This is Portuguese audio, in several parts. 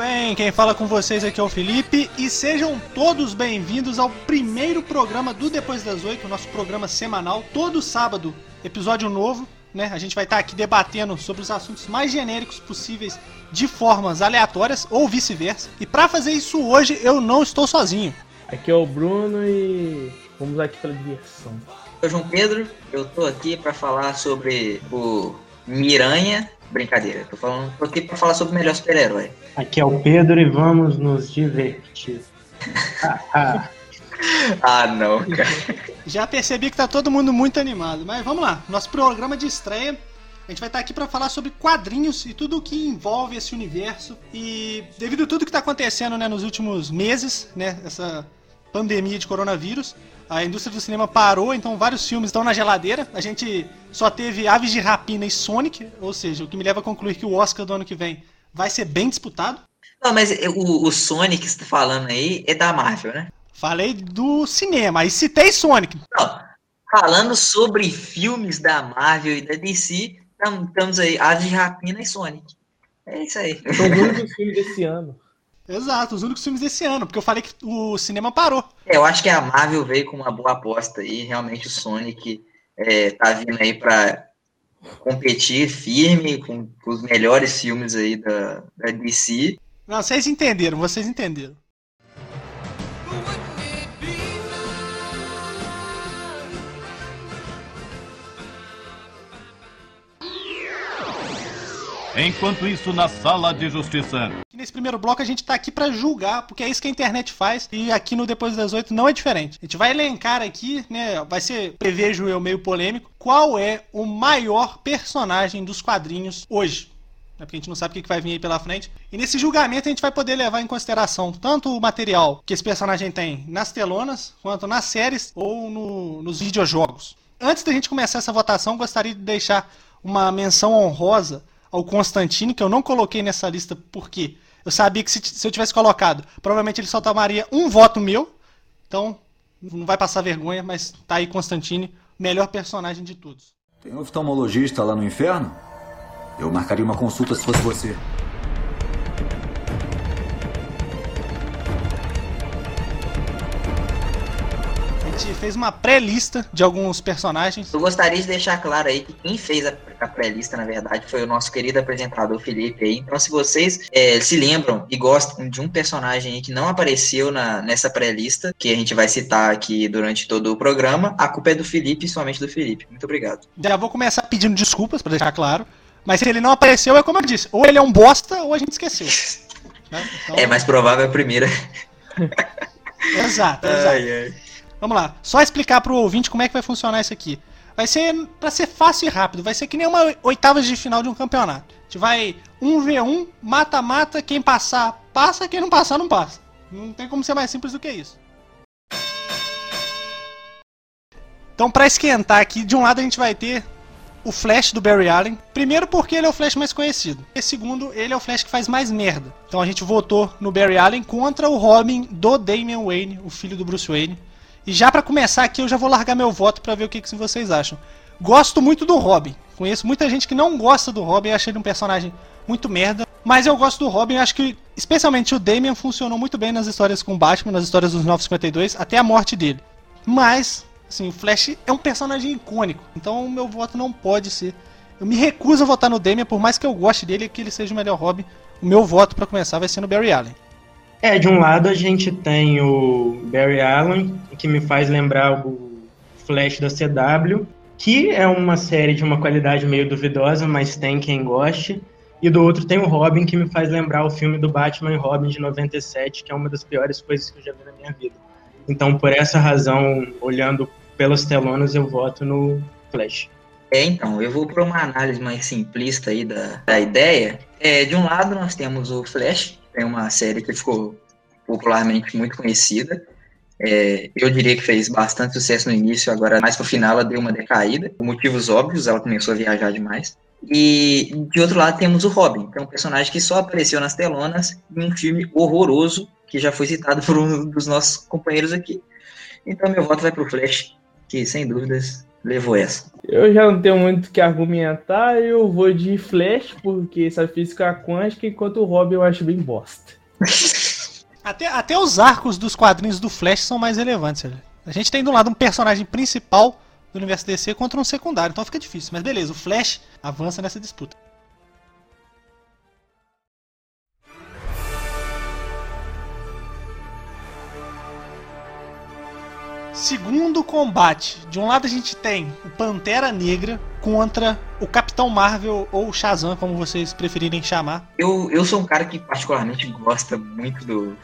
bem? Quem fala com vocês aqui é o Felipe e sejam todos bem-vindos ao primeiro programa do Depois das Oito, nosso programa semanal, todo sábado, episódio novo, né? A gente vai estar aqui debatendo sobre os assuntos mais genéricos possíveis de formas aleatórias ou vice-versa. E para fazer isso hoje eu não estou sozinho. Aqui é o Bruno e vamos aqui pela diversão. Eu sou João Pedro, eu tô aqui para falar sobre o Miranha. Brincadeira, tô, falando, tô aqui para falar sobre o melhor super-herói. Aqui é o Pedro e vamos nos divertir. ah, não, cara. Já percebi que tá todo mundo muito animado, mas vamos lá. Nosso programa de estreia a gente vai estar aqui para falar sobre quadrinhos e tudo o que envolve esse universo. E devido a tudo que está acontecendo né, nos últimos meses, né, essa pandemia de coronavírus, a indústria do cinema parou, então vários filmes estão na geladeira. A gente só teve Aves de Rapina e Sonic, ou seja, o que me leva a concluir que o Oscar do ano que vem vai ser bem disputado. Não, mas o, o Sonic que você tá falando aí é da Marvel, né? Falei do cinema, e citei Sonic. Não, falando sobre filmes da Marvel e da DC, estamos aí, Aves de Rapina e Sonic. É isso aí. São os únicos filmes desse ano. Exato, os únicos filmes desse ano, porque eu falei que o cinema parou. É, eu acho que a Marvel veio com uma boa aposta aí, realmente o Sonic é, tá vindo aí para competir firme com, com, os melhores filmes aí da, da DC. Não, vocês entenderam, vocês entenderam. Enquanto isso, na sala de justiça. Nesse primeiro bloco a gente tá aqui para julgar, porque é isso que a internet faz, e aqui no Depois das Oito não é diferente. A gente vai elencar aqui, né, vai ser, prevejo eu, meio polêmico, qual é o maior personagem dos quadrinhos hoje. É porque a gente não sabe o que vai vir aí pela frente. E nesse julgamento a gente vai poder levar em consideração tanto o material que esse personagem tem nas telonas, quanto nas séries ou no, nos videojogos. Antes da gente começar essa votação, gostaria de deixar uma menção honrosa ao Constantine, que eu não coloquei nessa lista porque eu sabia que se, se eu tivesse colocado, provavelmente ele só tomaria um voto meu. Então, não vai passar vergonha, mas tá aí Constantine, melhor personagem de todos. Tem oftalmologista lá no inferno? Eu marcaria uma consulta se fosse você. Gente fez uma pré-lista de alguns personagens. Eu gostaria de deixar claro aí que quem fez a, pré-lista, na verdade, foi o nosso querido apresentador Felipe aí. Então, se vocês é, se lembram e gostam de um personagem aí que não apareceu na, nessa pré-lista, que a gente vai citar aqui durante todo o programa, a culpa é do Felipe e somente do Felipe. Muito obrigado. Já vou começar pedindo desculpas, para deixar claro. Mas se ele não apareceu, é como eu disse, ou ele é um bosta ou a gente esqueceu. né? então... É mais provável a primeira. exato, exato. Ai, ai. Vamos lá. Só explicar pro ouvinte como é que vai funcionar isso aqui. Vai ser para ser fácil e rápido. Vai ser que nem uma oitavas de final de um campeonato. A gente vai 1v1, mata-mata, quem passar, passa, quem não passar, não passa. Não tem como ser mais simples do que isso. Então, para esquentar aqui, de um lado a gente vai ter o Flash do Barry Allen. Primeiro porque ele é o Flash mais conhecido. E segundo, ele é o Flash que faz mais merda. Então a gente votou no Barry Allen contra o Robin do Damian Wayne, o filho do Bruce Wayne. E já para começar aqui, eu já vou largar meu voto para ver o que, que vocês acham. Gosto muito do Robin. Conheço muita gente que não gosta do Robin, acha ele um personagem muito merda. Mas eu gosto do Robin, acho que especialmente o Damian funcionou muito bem nas histórias com Batman, nas histórias dos 952, até a morte dele. Mas, assim, o Flash é um personagem icônico, então o meu voto não pode ser. Eu me recuso a votar no Damian, por mais que eu goste dele e que ele seja o melhor Robin. O meu voto para começar vai ser no Barry Allen. É, de um lado a gente tem o Barry Allen, que me faz lembrar o Flash da CW, que é uma série de uma qualidade meio duvidosa, mas tem quem goste. E do outro tem o Robin, que me faz lembrar o filme do Batman e Robin de 97, que é uma das piores coisas que eu já vi na minha vida. Então, por essa razão, olhando pelas telonas, eu voto no Flash. É, então, eu vou para uma análise mais simplista aí da, da ideia. É, de um lado, nós temos o Flash, é uma série que ficou popularmente muito conhecida. É, eu diria que fez bastante sucesso no início, agora mais pro final ela deu uma decaída. Por motivos óbvios, ela começou a viajar demais. E de outro lado temos o Robin, que é um personagem que só apareceu nas telonas em um filme horroroso, que já foi citado por um dos nossos companheiros aqui. Então meu voto vai pro Flash, que sem dúvidas levou essa. Eu já não tenho muito que argumentar, eu vou de Flash, porque essa física quântica, enquanto o Robin eu acho bem bosta. Até, até os arcos dos quadrinhos do Flash são mais relevantes. velho. A gente tem do lado um personagem principal do universo DC contra um secundário, então fica difícil. Mas beleza, o Flash avança nessa disputa. Segundo combate. De um lado a gente tem o Pantera Negra contra o Capitão Marvel ou Shazam, como vocês preferirem chamar. Eu, eu sou um cara que particularmente gosta muito do,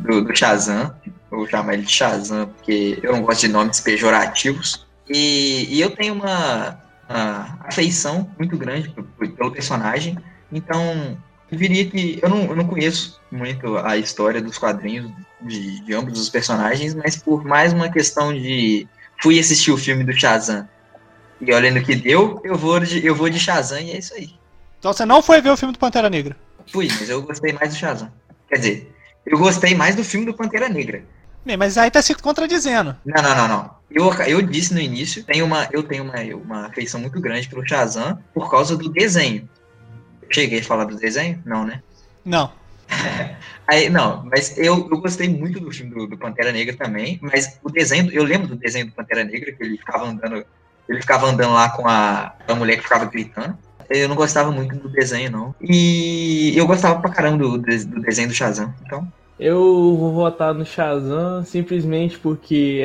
do, do Shazam. Vou chamar ele de Shazam, porque eu não gosto de nomes pejorativos. E, e eu tenho uma, uma afeição muito grande pelo personagem. Então, que eu não, eu não conheço muito a história dos quadrinhos de, de ambos os personagens, mas por mais uma questão de. Fui assistir o filme do Shazam e olha no que deu, eu vou de, eu vou de Shazam e é isso aí. Então você não foi ver o filme do Pantera Negra. Fui, mas eu gostei mais do Shazam. Quer dizer, eu gostei mais do filme do Pantera Negra. Bem, mas aí tá se contradizendo. Não, não, não, não. Eu, eu disse no início, tenho uma, eu tenho uma, uma afeição muito grande pelo Shazam por causa do desenho. Cheguei a falar do desenho? Não, né? Não. Aí, não, mas eu, eu gostei muito do filme do, do Pantera Negra também, mas o desenho, eu lembro do desenho do Pantera Negra, que ele ficava andando, ele ficava andando lá com a, a mulher que ficava gritando. Eu não gostava muito do desenho, não. E eu gostava pra caramba do, do desenho do Shazam. Então, Eu vou votar no Shazam simplesmente porque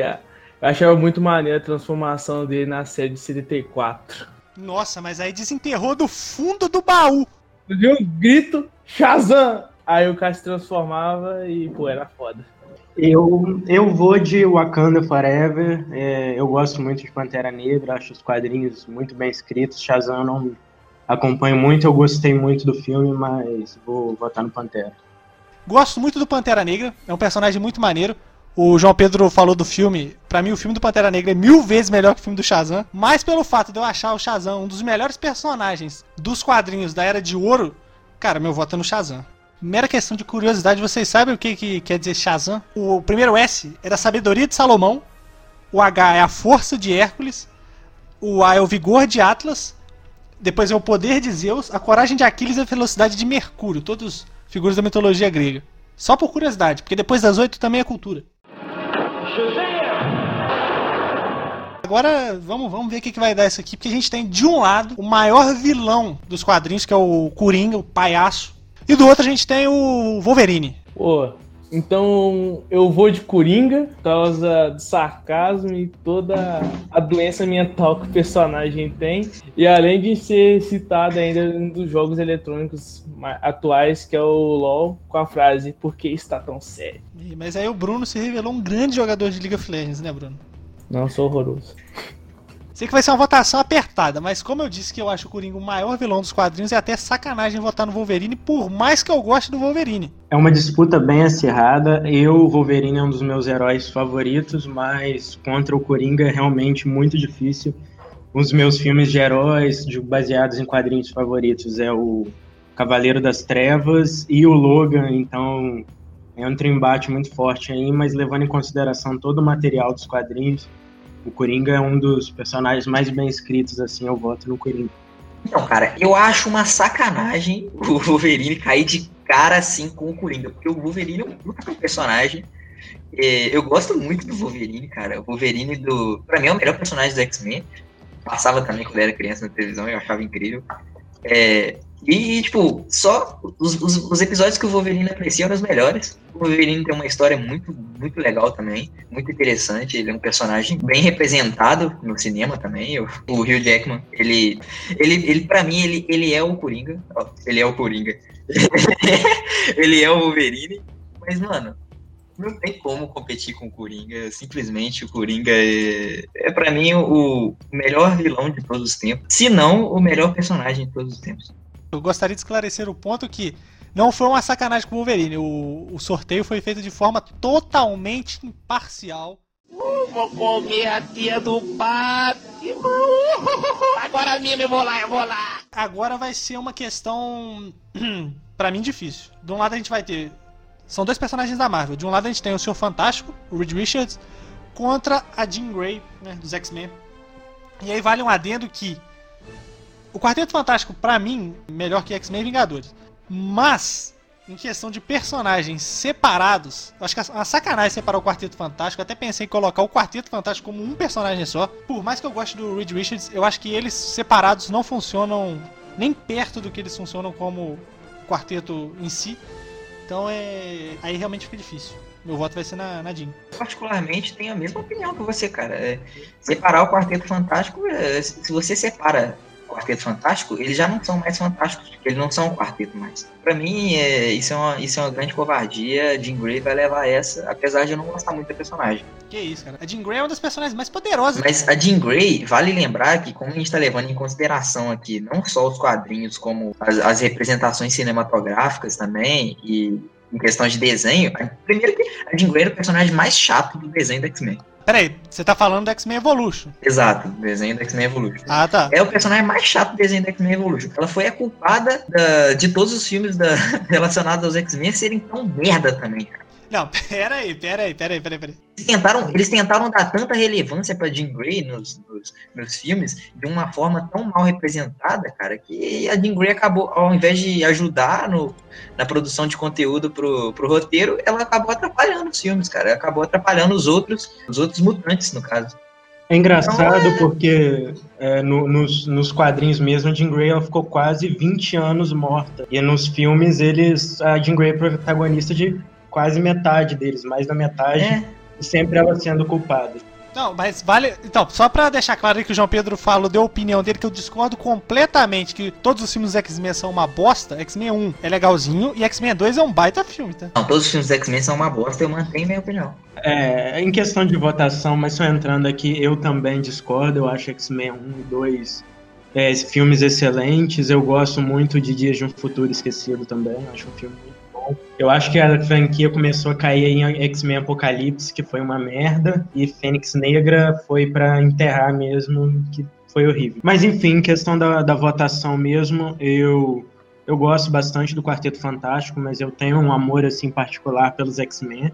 eu achava muito maneiro a transformação dele na série de 74. Nossa, mas aí desenterrou do fundo do baú. Viu um grito, Shazam! Aí o cara se transformava e, pô, era foda. Eu, eu vou de Wakanda Forever. é, eu gosto muito de Pantera Negra, acho os quadrinhos muito bem escritos. Shazam eu não acompanho muito, eu gostei muito do filme, mas vou votar no Pantera. Gosto muito do Pantera Negra, é um personagem muito maneiro. O João Pedro falou do filme. Pra mim, o filme do Pantera Negra é mil vezes melhor que o filme do Shazam. Mas pelo fato de eu achar o Shazam um dos melhores personagens dos quadrinhos da Era de Ouro, cara, meu voto é no Shazam. Mera questão de curiosidade, vocês sabem o que, que quer dizer Shazam? O primeiro S era a sabedoria de Salomão, o H é a força de Hércules, o A é o vigor de Atlas, depois é o poder de Zeus, a coragem de Aquiles e a velocidade de Mercúrio, todos figuras da mitologia grega. Só por curiosidade, porque depois das oito também é cultura. Agora vamos, vamos ver o que, que vai dar isso aqui, porque a gente tem de um lado o maior vilão dos quadrinhos, que é o Coringa, o palhaço, e do outro a gente tem o Wolverine. Pô, então eu vou de Coringa por causa do sarcasmo e toda a doença mental que o personagem tem. E além de ser citado ainda em um dos jogos eletrônicos atuais, que é o LoL, com a frase Por que está tão sério? Mas aí o Bruno se revelou um grande jogador de League of Legends, né, Bruno? Não, sou horroroso. Sei que vai ser uma votação apertada, mas como eu disse que eu acho o Coringa o maior vilão dos quadrinhos, é até sacanagem votar no Wolverine, por mais que eu goste do Wolverine. É uma disputa bem acirrada. Eu, Wolverine, é um dos meus heróis favoritos, mas contra o Coringa é realmente muito difícil. Os meus filmes de heróis, de- baseados em quadrinhos favoritos, é o Cavaleiro das Trevas e o Logan, então entra um embate muito forte aí, mas levando em consideração todo o material dos quadrinhos, o Coringa é um dos personagens mais bem escritos, assim, eu voto no Coringa. Então, cara, eu acho uma sacanagem o Wolverine cair de cara assim com o Coringa, porque o Wolverine é um personagem. É, eu gosto muito do Wolverine, cara. O Wolverine do. Pra mim é o melhor personagem do X-Men. Passava também quando eu era criança na televisão, eu achava incrível. É, e, tipo, só os, os, os episódios que o Wolverine aparecia eram os melhores. O Wolverine tem uma história muito, muito legal também, muito interessante. Ele é um personagem bem representado no cinema também. O, o Hugh Jackman, ele, ele, ele para mim, ele, ele é o Coringa. Ele é o Coringa. ele é o Wolverine. Mas, mano, não tem como competir com o Coringa. Simplesmente o Coringa é, é para mim, o melhor vilão de todos os tempos. Se não, o melhor personagem de todos os tempos. Eu gostaria de esclarecer o ponto que não foi uma sacanagem com o Wolverine. O, o sorteio foi feito de forma totalmente imparcial. Vou comer a tia do Batman. Agora mesmo eu vou lá, eu vou lá. Agora vai ser uma questão, pra mim, difícil. De um lado a gente vai ter. São dois personagens da Marvel. De um lado a gente tem o Senhor Fantástico, o Reed Richards, contra a Jean Grey, né, dos X-Men. E aí vale um adendo que o Quarteto Fantástico, pra mim, melhor que X-Men Vingadores. Mas em questão de personagens separados, acho que é uma sacanagem separar o Quarteto Fantástico. Eu até pensei em colocar o Quarteto Fantástico como um personagem só. Por mais que eu goste do Reed Richards, eu acho que eles separados não funcionam nem perto do que eles funcionam como quarteto em si. Então é. Aí realmente fica difícil. Meu voto vai ser na, na Jean. particularmente tenho a mesma opinião que você, cara. É, separar o Quarteto Fantástico, é, se você separa Quarteto Fantástico, eles já não são mais fantásticos, porque eles não são um quarteto mais. Pra mim, é, isso, é uma, isso é uma grande covardia. Jean Grey vai levar essa, apesar de eu não gostar muito da personagem. Que isso, cara. A Jean Grey é uma das personagens mais poderosas. Mas a Jean Grey, vale lembrar que, como a gente está levando em consideração aqui não só os quadrinhos, como as, as representações cinematográficas também, e em questão de desenho, a- primeiro que a Jean Grey era o personagem mais chato do desenho do X-Men. Peraí, você tá falando do X-Men Evolution. Exato, desenho do X-Men Evolution. Ah, tá. É o personagem mais chato do desenho do X-Men Evolution. Ela foi a culpada da- de todos os filmes da- relacionados aos X-Men serem tão merda também, cara. Não, peraí, peraí, peraí, peraí, peraí. Eles tentaram, eles tentaram dar tanta relevância pra Jean Grey nos, nos, nos filmes de uma forma tão mal representada, cara, que a Jean Grey acabou, ao invés de ajudar no, na produção de conteúdo pro, pro roteiro, ela acabou atrapalhando os filmes, cara. Acabou atrapalhando os outros, os outros mutantes, no caso. É engraçado porque é, no- nos, nos quadrinhos mesmo, a Jean Grey ela ficou quase 20 anos morta. E nos filmes, eles a Jean Grey é protagonista de quase metade deles, mais da metade, É. e sempre ela sendo culpada. Não, mas vale. Então, só pra deixar claro aí que o João Pedro falou, deu a opinião dele, que eu discordo completamente que todos os filmes do X-Men são uma bosta. X-Men 1 é legalzinho e X-Men 2 é um baita filme, tá? Não, todos os filmes do X-Men são uma bosta, eu mantenho minha opinião. É, em questão de votação, mas só entrando aqui, eu também discordo, eu acho X-Men 1 e 2 é, filmes excelentes, eu gosto muito de Dias de um Futuro Esquecido também, acho um filme. Eu acho que a franquia começou a cair em X-Men Apocalipse, que foi uma merda, e Fênix Negra foi pra enterrar mesmo, que foi horrível. Mas enfim, questão da, da votação mesmo, eu eu gosto bastante do Quarteto Fantástico, mas eu tenho um amor assim particular pelos X-Men.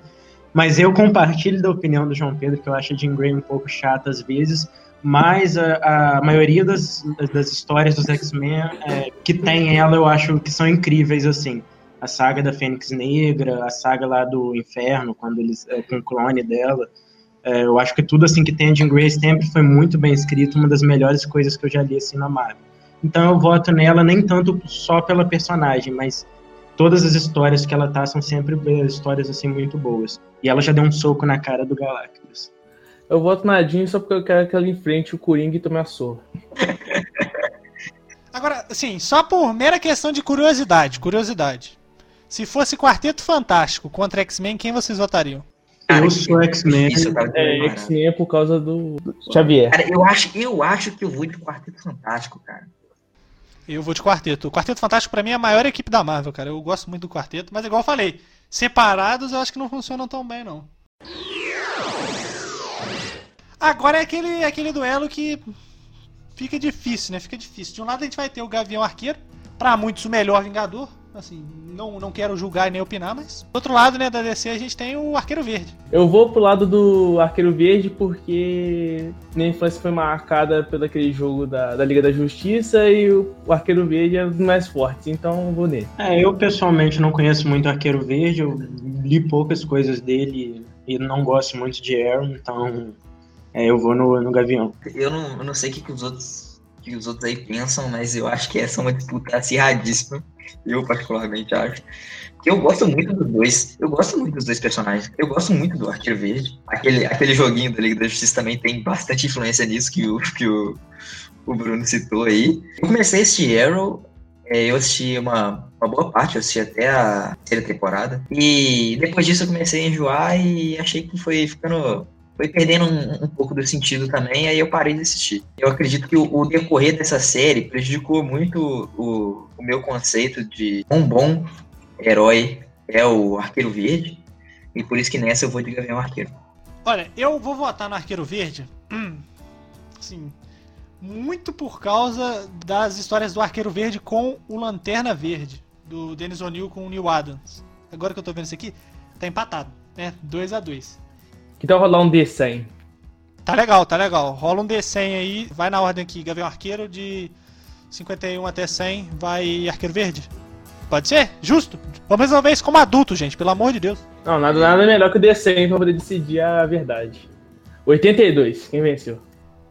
Mas eu compartilho da opinião do João Pedro, que eu acho a Jean Grey um pouco chata às vezes, mas a, a maioria das, das histórias dos X-Men é, que tem ela eu acho que são incríveis, assim. A saga da Fênix Negra, a saga lá do Inferno, quando eles é, com o clone dela. É, eu acho que tudo assim que tem a Jean Grey sempre foi muito bem escrito, uma das melhores coisas que eu já li assim na Marvel. Então eu voto nela nem tanto só pela personagem, mas todas as histórias que ela tá são sempre histórias assim muito boas. E ela já deu um soco na cara do Galactus. Eu voto na Jean só porque eu quero que ela enfrente o Coringa e tome a surra. Agora, assim, só por mera questão de curiosidade, curiosidade. Se fosse Quarteto Fantástico contra X-Men, quem vocês votariam? Cara, eu sou X-Men. É. X-Men é por causa do do Xavier. Cara, eu acho, eu acho que eu vou de Quarteto Fantástico, cara. Eu vou de Quarteto. O Quarteto Fantástico pra mim é a maior equipe da Marvel, cara. Eu gosto muito do Quarteto, mas igual eu falei, separados eu acho que não funcionam tão bem, não. Agora é aquele, aquele duelo que fica difícil, né? Fica difícil. De um lado a gente vai ter o Gavião Arqueiro, pra muitos o melhor Vingador. Assim, não, não quero julgar e nem opinar, mas. Do outro lado, né, da DC a gente tem o Arqueiro Verde. Eu vou pro lado do Arqueiro Verde porque minha infância foi marcada pelo aquele jogo da, da Liga da Justiça e o, o Arqueiro Verde é um dos mais fortes, então eu vou nele. É, eu pessoalmente não conheço muito Arqueiro Verde, eu li poucas coisas dele e não gosto muito de Arrow, então é, eu vou no, no Gavião. Eu não, eu não sei o que, que os outros que os outros aí pensam, mas eu acho que essa é uma disputa acirradíssima. Eu particularmente acho. Porque eu gosto muito dos dois. Eu gosto muito dos dois personagens. Eu gosto muito do Arqueiro Verde. Aquele, aquele joguinho da Liga da Justiça também tem bastante influência nisso que o, que o, o Bruno citou aí. Eu comecei assistir Arrow. é, eu assisti uma, uma boa parte, eu assisti até a terceira temporada. E depois disso eu comecei a enjoar e achei que foi ficando foi perdendo um, um pouco do sentido também, aí eu parei de assistir. Eu acredito que o, o decorrer dessa série prejudicou muito o, o meu conceito de um bom herói é o Arqueiro Verde, e por isso que nessa eu vou de Gavião Arqueiro. Olha, eu vou votar no Arqueiro Verde. Hum, sim. Muito por causa das histórias do Arqueiro Verde com o Lanterna Verde, do Dennis O'Neill com o Neil Adams. Agora que eu tô vendo isso aqui, tá empatado, né? 2 a 2 Que tal rolar um D100? Tá legal, tá legal. Rola um D100 aí, vai na ordem aqui. Gavião Arqueiro de 51 até 100, vai Arqueiro Verde. Pode ser? Justo? Vamos resolver isso como adulto, gente, pelo amor de Deus. Não, nada, nada melhor que o D100 pra poder decidir a verdade. 82, quem venceu?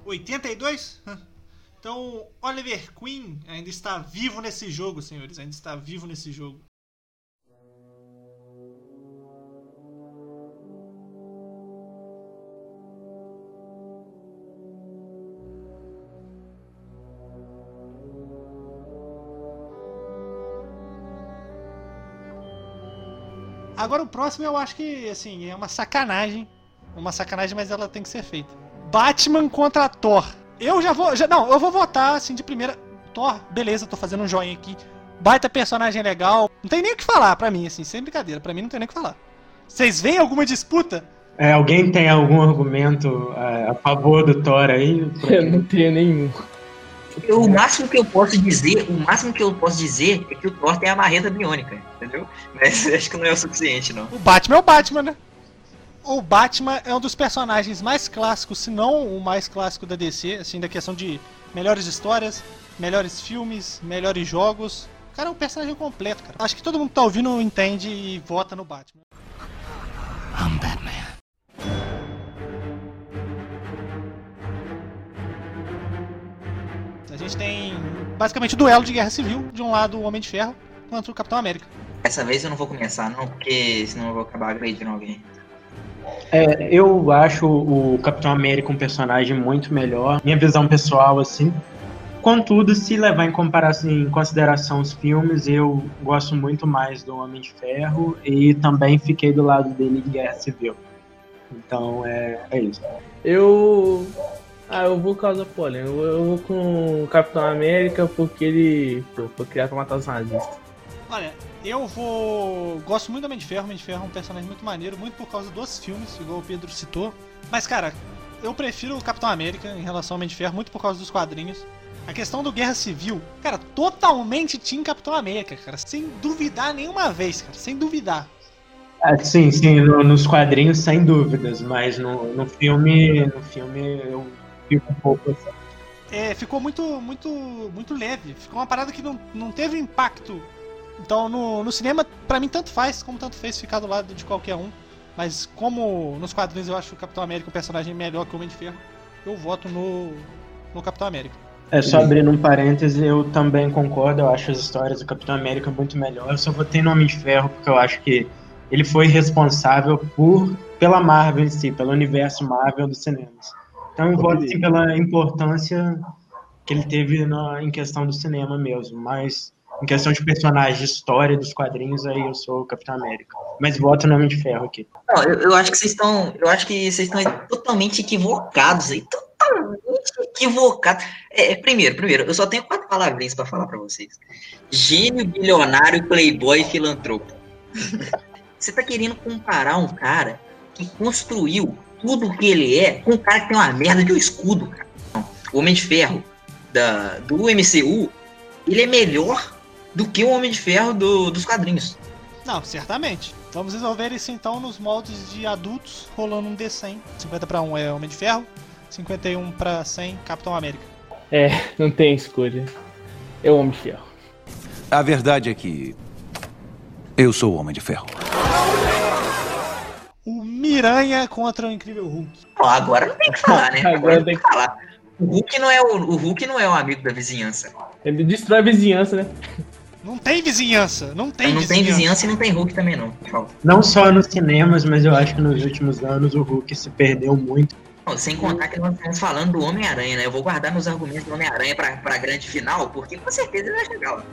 82? Então, Oliver Queen ainda está vivo nesse jogo, senhores. Ainda está vivo nesse jogo. Agora o próximo eu acho que, assim, é uma sacanagem. Uma sacanagem, mas ela tem que ser feita. Batman contra Thor. Eu já vou. Já, não, eu vou votar, assim, de primeira. Thor, beleza, tô fazendo um joinha aqui. Baita personagem legal. Não tem nem o que falar pra mim, assim, sem brincadeira. Pra mim não tem nem o que falar. Vocês veem alguma disputa? É, alguém tem algum argumento é, a favor do Thor aí? Eu não tenho nenhum. Eu- o máximo que eu posso dizer, o máximo que eu posso dizer é que o Thor tem a marreta biônica, entendeu? Mas acho que não é o suficiente, não. O Batman é o Batman, né? O Batman é um dos personagens mais clássicos, se não o mais clássico da DC, assim, da questão de melhores histórias, melhores filmes, melhores jogos. O cara é um personagem completo, cara. Acho que todo mundo que tá ouvindo entende e vota no Batman. A gente tem basicamente o duelo de guerra civil, de um lado o Homem de Ferro contra o Capitão América. Dessa vez eu não vou começar, não, porque senão eu vou acabar agredindo alguém. É, eu acho o Capitão América um personagem muito melhor. Minha visão pessoal, assim. Contudo, se levar em, comparação, em consideração os filmes, eu gosto muito mais do Homem de Ferro e também fiquei do lado dele em Guerra Civil. Então é, é isso. Eu. Ah, eu vou causar polêmica. Eu, eu vou com o Capitão América porque ele pô, foi criado pra matar os nazistas. Olha, eu vou. Gosto muito do Homem de Ferro. Homem de Ferro é um personagem muito maneiro, muito por causa dos filmes, igual o Pedro citou. Mas, cara, eu prefiro o Capitão América em relação ao Homem de Ferro, muito por causa dos quadrinhos. A questão do Guerra Civil, cara, totalmente Team Capitão América, cara, sem duvidar nenhuma vez, cara, sem duvidar. Ah, sim, sim, no- nos quadrinhos sem dúvidas, mas no, no filme, no filme eu fico um pouco assim. É, ficou muito, muito, muito leve. Ficou uma parada que não, não teve impacto. Então, no, no cinema, pra mim, tanto faz, como tanto fez ficar do lado de qualquer um. Mas como nos quadrinhos eu acho o Capitão América um personagem melhor que o Homem de Ferro, eu voto no, no Capitão América. É só abrindo um parêntese, eu também concordo, eu acho as histórias do Capitão América muito melhor. Eu só votei no Homem de Ferro porque eu acho que ele foi responsável por pela Marvel em si, pelo universo Marvel dos cinemas. Então eu voto sim pela importância que ele teve na, em questão do cinema mesmo, mas em questão de personagem, de história dos quadrinhos, aí eu sou o Capitão América. Mas voto no Homem de Ferro aqui. Não, eu, eu acho que vocês estão. Eu acho que vocês estão totalmente equivocados aí. Totalmente equivocados. É, é, primeiro, primeiro, eu só tenho quatro palavrinhas pra falar pra vocês. Gênio, bilionário, playboy e filantropo. Você tá querendo comparar um cara que construiu tudo o que ele é com um cara que tem uma merda de um escudo, cara. O Homem de Ferro da, do MCU, ele é melhor do que o Homem de Ferro do- dos quadrinhos. Não, certamente. Vamos resolver isso então nos moldes de adultos, rolando um D100. 50 pra 1 é Homem de Ferro, 51 pra 100 Capitão América. É, não tem escolha. É o Homem de Ferro. A verdade é que. Eu sou o Homem de Ferro. Miranha contra o Incrível Hulk. Ó, agora não tem o que falar, né? Agora tem que- falar. O Hulk não é o, o Hulk não é um amigo da vizinhança. Ele destrói a vizinhança, né? Não tem vizinhança, não tem não vizinhança. tem vizinhança e não tem Hulk também não. Não só nos cinemas, mas eu acho que nos últimos anos o Hulk se perdeu muito. Não, Sem contar que nós estamos falando do Homem-Aranha, né? Eu vou guardar meus argumentos do Homem-Aranha pra, pra grande final, porque com certeza ele vai chegar lá.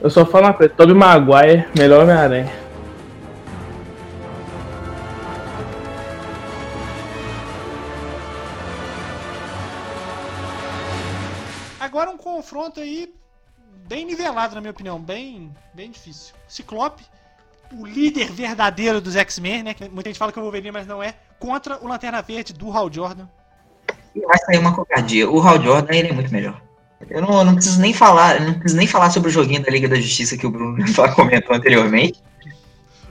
Eu só falo uma coisa, Tobey Maguire, melhor Homem-Aranha. Confronto aí bem nivelado, na minha opinião, bem, bem difícil. Ciclope, o líder verdadeiro dos X-Men, né? Muita gente fala que é o Wolverine, mas não é, contra o Lanterna Verde do Hal Jordan. E vai sair uma covardia. O Hal Jordan, ele é muito melhor. Eu não, eu não preciso nem falar, não preciso nem falar sobre o joguinho da Liga da Justiça que o Bruno comentou anteriormente.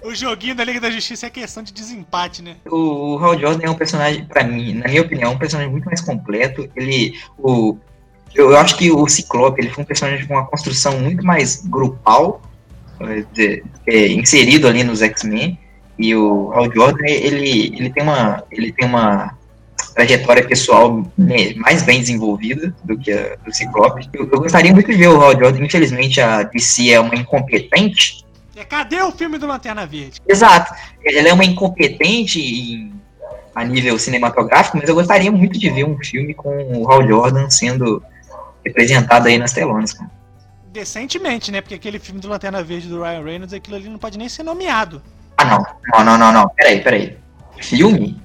O joguinho da Liga da Justiça é questão de desempate, né? O, o Hal Jordan é um personagem, pra mim, na minha opinião, um personagem muito mais completo. Ele, o, Eu, eu acho que o Ciclope ele foi um personagem com uma construção muito mais grupal, é, é, inserido ali nos X-Men. E o Hal Jordan, ele, ele, tem uma, ele tem uma trajetória pessoal mais bem desenvolvida do que a do Ciclope. Eu, eu gostaria muito de ver o Hal Jordan. Infelizmente, a DC é uma incompetente. É, cadê o filme do Lanterna Verde? Exato. Ela é uma incompetente em- a nível cinematográfico, mas eu gostaria muito de ver um filme com o Hal Jordan sendo representado aí nas telonas, cara. Decentemente, né? Porque aquele filme do Lanterna Verde do Ryan Reynolds, aquilo ali não pode nem ser nomeado. Ah, não. Não, não, não, não. Peraí, peraí. Filme?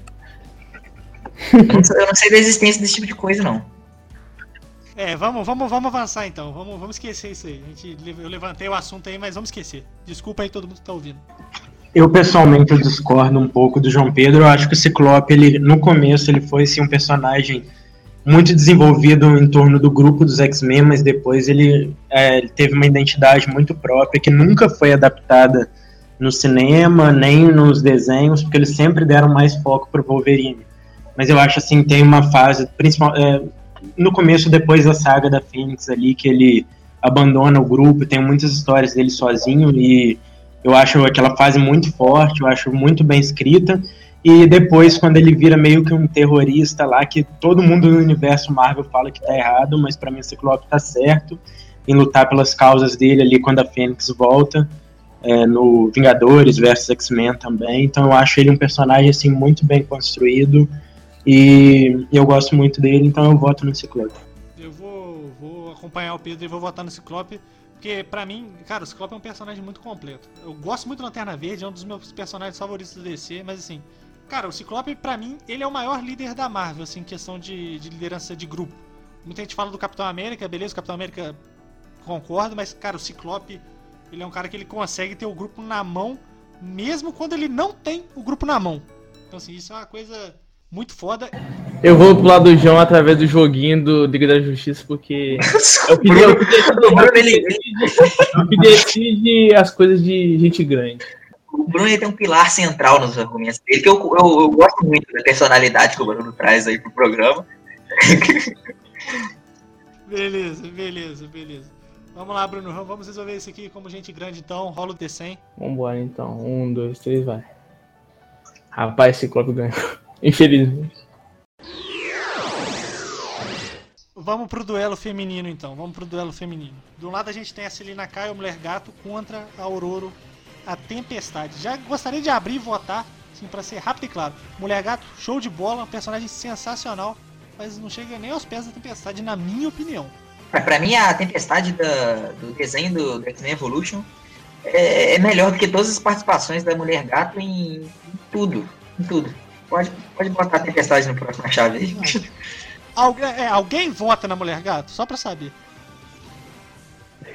Eu não, sei- eu não sei da existência desse tipo de coisa, não. É, vamos, vamos, vamos avançar então. Vamos, vamos esquecer isso aí. A gente, eu levantei o assunto aí, mas vamos esquecer. Desculpa aí todo mundo que tá ouvindo. Eu pessoalmente eu discordo um pouco do João Pedro. Eu acho que o Ciclope, ele, no começo, ele foi sim, um personagem muito desenvolvido em torno do grupo dos X-Men, mas depois ele, é, ele teve uma identidade muito própria que nunca foi adaptada no cinema nem nos desenhos, porque eles sempre deram mais foco pro Wolverine. Mas eu acho assim, tem uma fase, principal, é, no começo, depois da saga da Fênix ali, que ele abandona o grupo, tem muitas histórias dele sozinho e eu acho aquela fase muito forte, eu acho muito bem escrita. E depois, quando ele vira meio que um terrorista lá, que todo mundo no universo Marvel fala que tá errado, mas para mim o Ciclope tá certo em lutar pelas causas dele ali quando a Fênix volta, é, no Vingadores versus X-Men também. Então eu acho ele um personagem assim muito bem construído e eu gosto muito dele, então eu voto no Ciclope. Eu vou, vou acompanhar o Pedro e vou votar no Ciclope. Porque pra mim, cara, o Ciclope é um personagem muito completo. Eu gosto muito do Lanterna Verde, é um dos meus personagens favoritos do DC, mas assim, cara, o Ciclope, pra mim, ele é o maior líder da Marvel, assim, em questão de, de liderança de grupo. Muita gente fala do Capitão América, beleza, o Capitão América concordo, mas, cara, o Ciclope, ele é um cara que ele consegue ter o grupo na mão, mesmo quando ele não tem o grupo na mão. Então, assim, isso é uma coisa muito foda. Eu vou pro lado do João através do joguinho do Liga da Justiça, porque é o que, é o que decide- O Bruno, ele, é o que decide as coisas de gente grande. O Bruno ele tem um pilar central nos argumentos dele, que eu, eu, eu gosto muito da personalidade que o Bruno traz aí pro programa. Beleza, beleza, beleza. Vamos lá, Bruno, vamos resolver isso aqui como gente grande, então. Rola o D100. Vambora então. Um, dois, três, vai. Rapaz, esse Ciclope ganhou. Infelizmente. Vamos pro duelo feminino, então. Vamos pro duelo feminino. Do lado a gente tem a Celina Kai, o Mulher Gato, contra a Aurora, a Tempestade. Já gostaria de abrir e votar, assim, pra ser rápido e claro. Mulher Gato, show de bola, um personagem sensacional, mas não chega nem aos pés da Tempestade, na minha opinião. Pra, pra mim, a tempestade da- do desenho do, do X-Men Evolution é, é melhor do que todas as participações da Mulher Gato em, em tudo. Em tudo. Pode, pode botar a tempestade no próximo chave aí. Algu é, alguém vota na Mulher Gato? Só pra saber.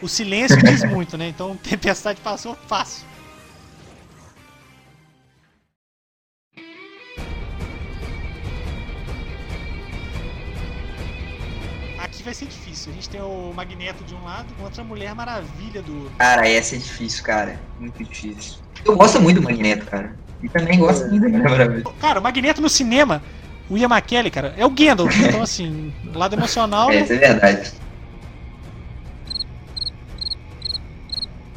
O silêncio diz muito, né? Então Tempestade passou fácil. Vai ser difícil. A gente tem o Magneto de um lado contra a Mulher Maravilha do outro. Cara, essa é difícil, cara. Muito difícil. Eu gosto muito do Magneto, cara. E também gosto muito da Mulher Maravilha. Cara, o Magneto no cinema, o Ian McKellen, cara, é o Gandalf. Então, assim, lado emocional, né? Essa é verdade.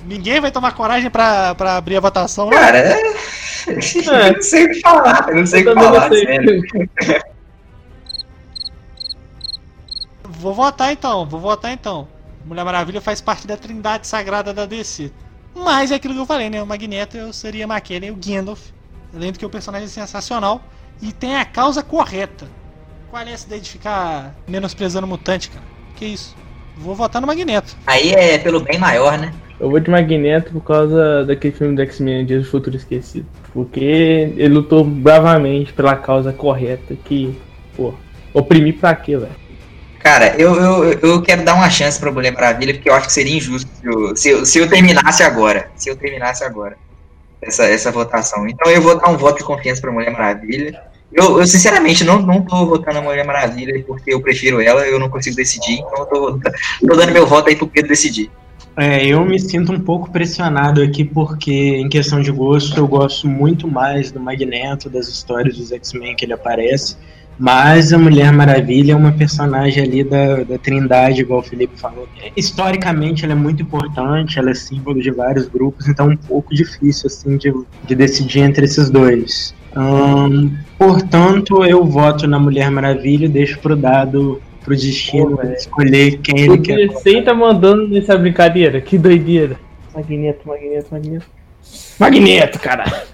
ninguém vai tomar coragem pra, pra abrir a votação. né? Cara, é... eu não sei o que falar. Eu não sei o que falar, sério. Vou votar então, vou votar então. Mulher Maravilha faz parte da trindade sagrada da DC. Mas é aquilo que eu falei, né? O Magneto eu seria McKellen e o Gandalf. Além do que o personagem é sensacional e tem a causa correta. Qual é essa daí de ficar menosprezando o mutante, cara? Que isso? Vou votar no Magneto. Aí é pelo bem maior, né? Eu vou de Magneto por causa daquele filme do X-Men Dias do Futuro Esquecido. Porque ele lutou bravamente pela causa correta que, pô, oprimir pra quê, velho? Cara, eu, eu, eu quero dar uma chance pra Mulher Maravilha, porque eu acho que seria injusto se eu, se eu, se eu terminasse agora. Se eu terminasse agora. Essa, essa votação. Então eu vou dar um voto de confiança pra Mulher Maravilha. Eu, eu sinceramente não, não tô votando na Mulher Maravilha porque eu prefiro ela, eu não consigo decidir, então eu tô, tô dando meu voto aí pro Pedro decidir. É, eu me sinto um pouco pressionado aqui porque, em questão de gosto, eu gosto muito mais do Magneto, das histórias dos X-Men que ele aparece, Mas a Mulher Maravilha é uma personagem ali da, da Trindade, igual o Felipe falou. Historicamente, ela é muito importante, ela é símbolo de vários grupos, então é um pouco difícil assim de, de decidir entre esses dois. Hum, portanto, eu voto na Mulher Maravilha e deixo pro dado, pro destino, Pô, escolher quem ele O quer. DC tá mandando nessa brincadeira, que doideira. Magneto, Magneto, Magneto. Magneto, caralho.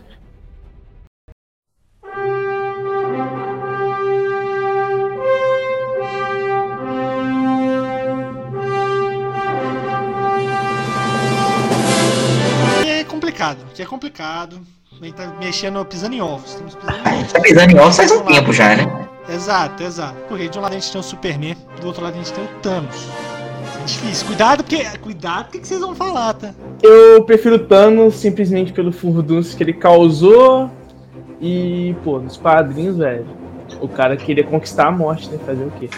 Que é complicado. A gente tá mexendo, pisando em ovos. Estamos pisando em ovos. Tá pisando em ovos faz um tempo já, né? Exato, exato. Porque de um lado a gente tem o Superman, do outro lado a gente tem o Thanos. É difícil. Cuidado, porque. Cuidado, o que vocês vão falar, tá? Eu prefiro Thanos simplesmente pelo furdunço que ele causou. E, pô, nos padrinhos, velho. O cara queria conquistar a morte, né? Fazer o quê?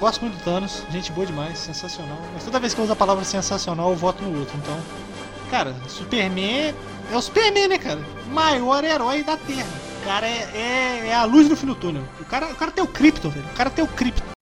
Gosto muito do Thanos, gente boa demais, sensacional. Mas toda vez que eu uso a palavra sensacional, eu voto no outro. Então, cara, Superman é o Superman, né, cara? Maior herói da Terra. O cara é, é, é a luz no fim do túnel. O cara, o cara tem o Krypton, velho. O cara tem o Krypton.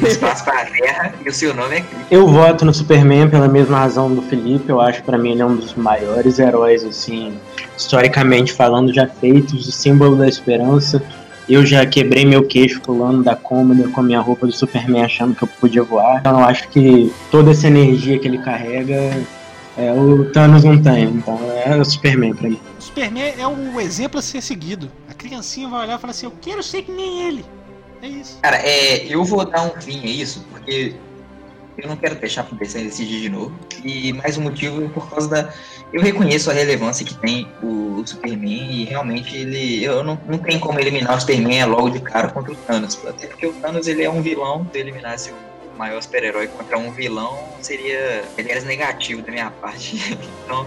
Do espaço pra terra e o seu nome é Krypton. Eu voto no Superman pela mesma razão do Felipe. Eu acho que pra mim ele é um dos maiores heróis, assim, historicamente falando, já feitos, o símbolo da esperança. Eu já quebrei meu queixo pulando da cômoda com a minha roupa do Superman achando que eu podia voar. Então eu acho que toda essa energia que ele carrega, é, o Thanos não tem. Então é o Superman pra mim. O Superman é o exemplo a ser seguido. A criancinha vai olhar e falar assim: Eu quero ser que nem ele. É isso. Cara, é, eu vou dar um fim a isso, porque eu não quero deixar pro DC decidir de novo. E mais um motivo é por causa da. Eu reconheço a relevância que tem o, Superman e realmente ele. Eu não, não tem como eliminar o Superman logo de cara contra o Thanos. Até porque o Thanos ele é um vilão. Se eliminasse o maior super-herói contra um vilão, seria. Seria negativo da minha parte. então.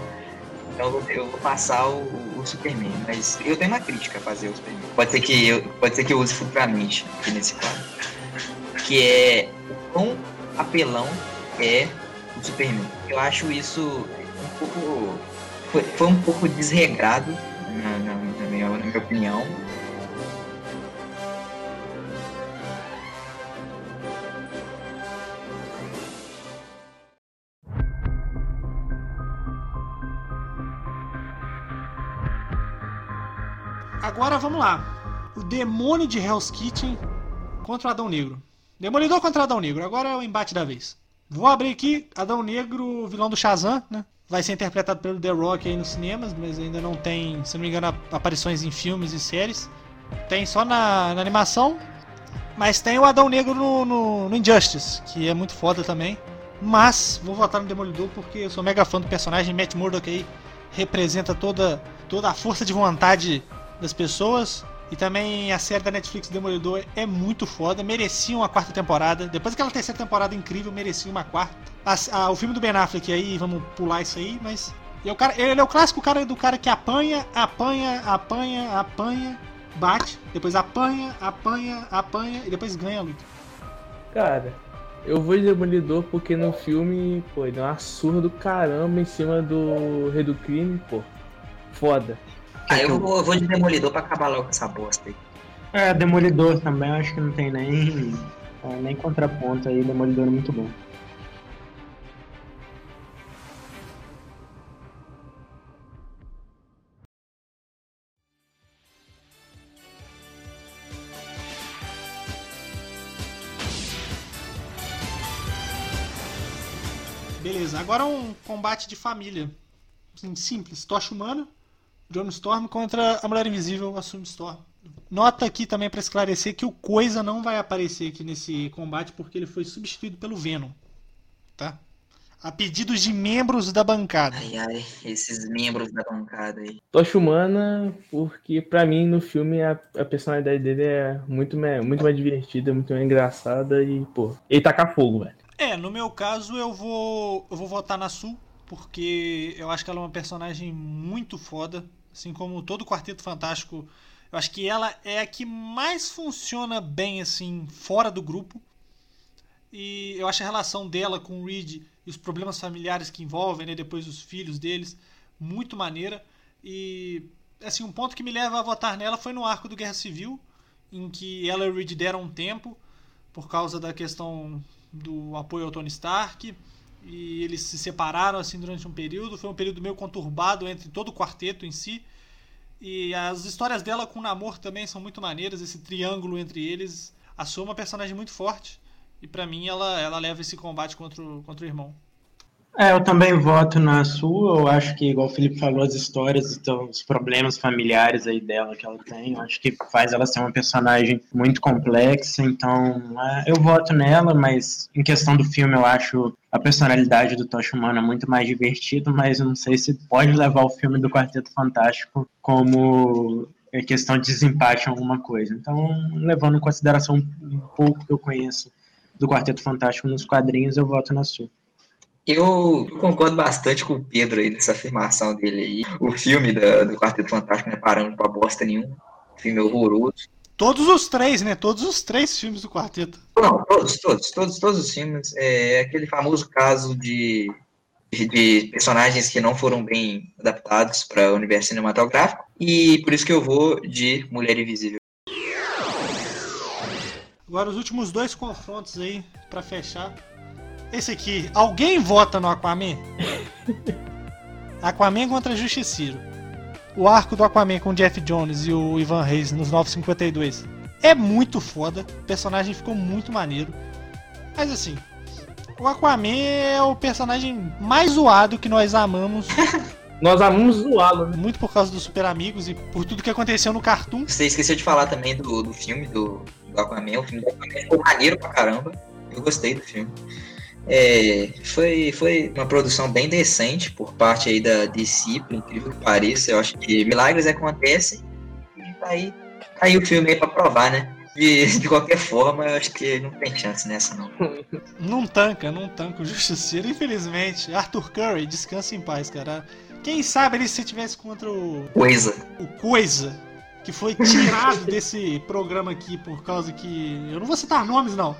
Então eu vou passar o, o Superman, mas eu tenho uma crítica a fazer o Superman. Pode ser que eu, pode ser que eu use futuramente aqui nesse quadro. Que é o quão apelão é o Superman. Eu acho isso um pouco. Foi, foi um pouco desregrado, na, na- na minha, na minha opinião. Agora vamos lá. O demônio de Hell's Kitchen contra o Adão Negro. Demolidor contra Adão Negro. Agora é o embate da vez. Vou abrir aqui Adão Negro, vilão do Shazam, né? Vai ser interpretado pelo The Rock aí nos cinemas, mas ainda não tem, se não me engano, ap- aparições em filmes e séries. Tem só na, na animação. Mas tem o Adão Negro no, no, no Injustice, que é muito foda também. Mas vou votar no Demolidor porque eu sou mega fã do personagem. Matt Murdock aí representa toda, toda a força de vontade das pessoas. E também a série da Netflix Demolidor é muito foda, merecia uma quarta temporada. Depois daquela terceira temporada incrível, merecia uma quarta. As- a- o filme do Ben Affleck aí, vamos pular isso aí, mas. e é o cara, ele é o clássico cara do cara que apanha, apanha, apanha, apanha, bate, depois apanha, apanha, apanha e depois ganha a luta. Cara, eu vou de Demolidor porque no filme, pô, ele deu uma surra do caramba em cima do Rei do Crime, pô. Foda. Ah, eu vou, eu vou de Demolidor pra acabar logo com essa bosta aí. É, Demolidor também, acho que não tem nem, é, nem contraponto aí. Demolidor é muito bom. Beleza, agora um combate de família. Simples, Tocha Humana, John Storm contra a Mulher Invisível, a Sue Storm. Nota aqui também para esclarecer que o Coisa não vai aparecer aqui nesse combate porque ele foi substituído pelo Venom. Tá? A pedidos de membros da bancada. Ai, ai, esses membros da bancada aí. Tocha Humana, porque pra mim no filme a, a personalidade dele é muito, muito mais divertida, muito mais engraçada e, pô, ele taca fogo, velho. É, no meu caso eu vou eu vou votar na Sul porque eu acho que ela é uma personagem muito foda, assim como todo o Quarteto Fantástico Eu acho que ela é a que mais funciona bem, assim, fora do grupo. E eu acho a relação dela com o Reed e os problemas familiares que envolvem, né, depois os filhos deles, muito maneira. E, assim, um ponto que me leva a votar nela foi no arco do Guerra Civil, em que ela e o Reed deram um tempo por causa da questão do apoio ao Tony Stark. E eles se separaram assim durante um período. Foi um período meio conturbado entre todo o quarteto em si. E as histórias dela com o Namor também são muito maneiras. Esse triângulo entre eles. A Sue é uma personagem muito forte. E pra mim ela, ela leva esse combate contra o, contra o irmão. É, eu também voto na sua. Eu acho que, igual o Felipe falou, as histórias, então, os problemas familiares aí dela que ela tem, eu acho que faz ela ser uma personagem muito complexa. Então, é, eu voto nela, mas em questão do filme, eu acho a personalidade do Tocha Humana muito mais divertido, mas eu não sei se pode levar o filme do Quarteto Fantástico como é, questão de desempate em alguma coisa. Então, levando em consideração um pouco que eu conheço do Quarteto Fantástico nos quadrinhos, eu voto na sua. Eu concordo bastante com o Pedro aí nessa afirmação dele aí. O filme da- do Quarteto Fantástico não é parando pra bosta nenhuma. Filme horroroso. Todos os três, né? Todos os três filmes do quarteto. Não, todos, todos, todos, todos os filmes. É aquele famoso caso de, de, de personagens que não foram bem adaptados para o universo cinematográfico. E por isso que eu vou de Mulher Invisível. Agora os últimos dois confrontos aí pra fechar. Esse aqui, alguém vota no Aquaman? Aquaman contra Justiceiro. O arco do Aquaman com o Jeff Jones e o Ivan Reis nos 952 é muito foda. O personagem ficou muito maneiro. Mas assim, o Aquaman é o personagem mais zoado que nós amamos. Nós amamos zoá-lo, né? Muito por causa dos Super Amigos e por tudo que aconteceu no Cartoon. Você esqueceu de falar também do, do filme do, do Aquaman. O filme do Aquaman ficou maneiro pra caramba. Eu gostei do filme. É, foi, foi uma produção bem decente por parte aí da DC, por incrível que pareça. Eu acho que milagres acontecem e tá aí, tá aí o filme aí pra provar, né? De, de qualquer forma, eu acho que não tem chance nessa, não. Não tanca, não tanca o Justiceiro, infelizmente. Arthur Curry, descansa em paz, cara. Quem sabe ele se tivesse contra o, Coisa. o Coisa, que foi tirado desse programa aqui por causa que. Eu não vou citar nomes, não.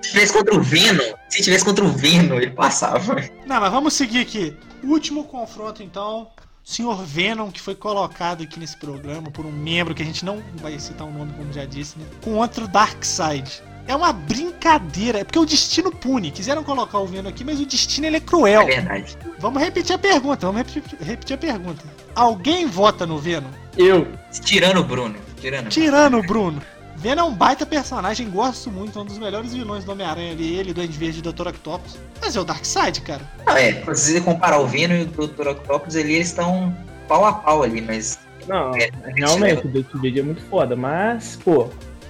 Se tivesse contra o Venom, se tivesse contra o Venom, ele passava. Não, mas vamos seguir aqui. Último confronto, então. Senhor Venom, que foi colocado aqui nesse programa por um membro que a gente não vai citar o nome, como já disse, né? Contra o Darkseid. É uma brincadeira, é porque o destino pune. Quiseram colocar o Venom aqui, mas o destino ele é cruel. É verdade. Vamos repetir a pergunta, vamos repetir, repetir a pergunta. Alguém vota no Venom? Eu. Tirando o Bruno. Tirando. Tirando o Bruno. Venom é um baita personagem, gosto muito, é um dos melhores vilões do Homem-Aranha ali, ele, do Duende Verde e do Dr. Octopus. Mas é o Darkseid, cara. Não, é, se você comparar o Venom e o Dr. Octopus ali, eles estão pau a pau ali, mas. Não, É, realmente, o Duende Verde é muito foda, mas, pô,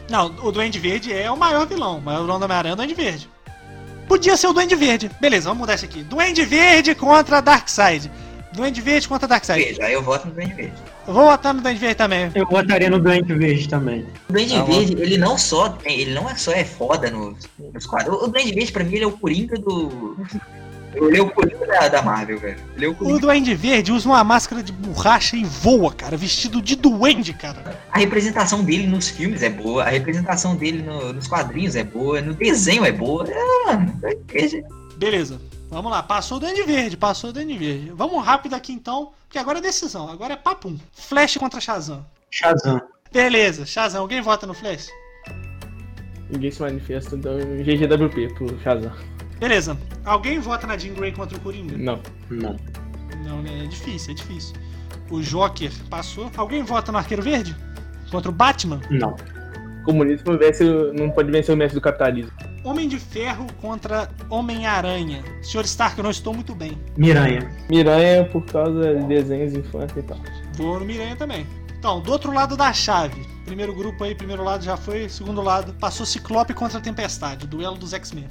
Não, o Duende Verde é o maior vilão. O maior vilão do Homem-Aranha é o Duende Verde. Podia ser o Duende Verde. Beleza, vamos mudar isso aqui. Duende Verde contra Darkseid. Duende Verde contra Darkseid. Veja, aí eu voto no Duende Verde. Eu vou votar no Duende Verde também. Eu votaria no Duende Verde também. O Duende Tá. Verde, ele não só ele não é só é foda nos, nos quadros. O Duende Verde, pra mim, ele é o Coringa do. Ele é o Coringa da, da Marvel, velho. Ele é o O. Duende Verde usa uma máscara de borracha e voa, cara, vestido de duende, cara. A representação dele nos filmes é boa, a representação dele no- nos quadrinhos é boa, no desenho é boa. É, mano, é- Beleza. Vamos lá, passou o Duende Verde, passou o Duende Verde. Vamos rápido aqui então, porque agora é decisão, agora é papum. Flash contra Shazam. Shazam. Beleza, Shazam, alguém vota no Flash? ninguém se manifesta, então GGWP pro Shazam. Beleza. Alguém vota na Jean Grey contra o Coringa? Não. Não. Não, né? É difícil, é difícil. O Joker passou. Alguém vota no Arqueiro Verde? Contra o Batman? Não. Comunismo vence, o- não pode vencer o mestre do capitalismo. Homem de Ferro contra Homem-Aranha. Senhor Stark, eu não estou muito bem. Miranha. Miranha por causa de desenhos infância e tal. Vou no Miranha também. Então, do outro lado da chave. Primeiro grupo aí, primeiro lado já foi. Segundo lado, passou Ciclope contra Tempestade. Duelo dos X-Men.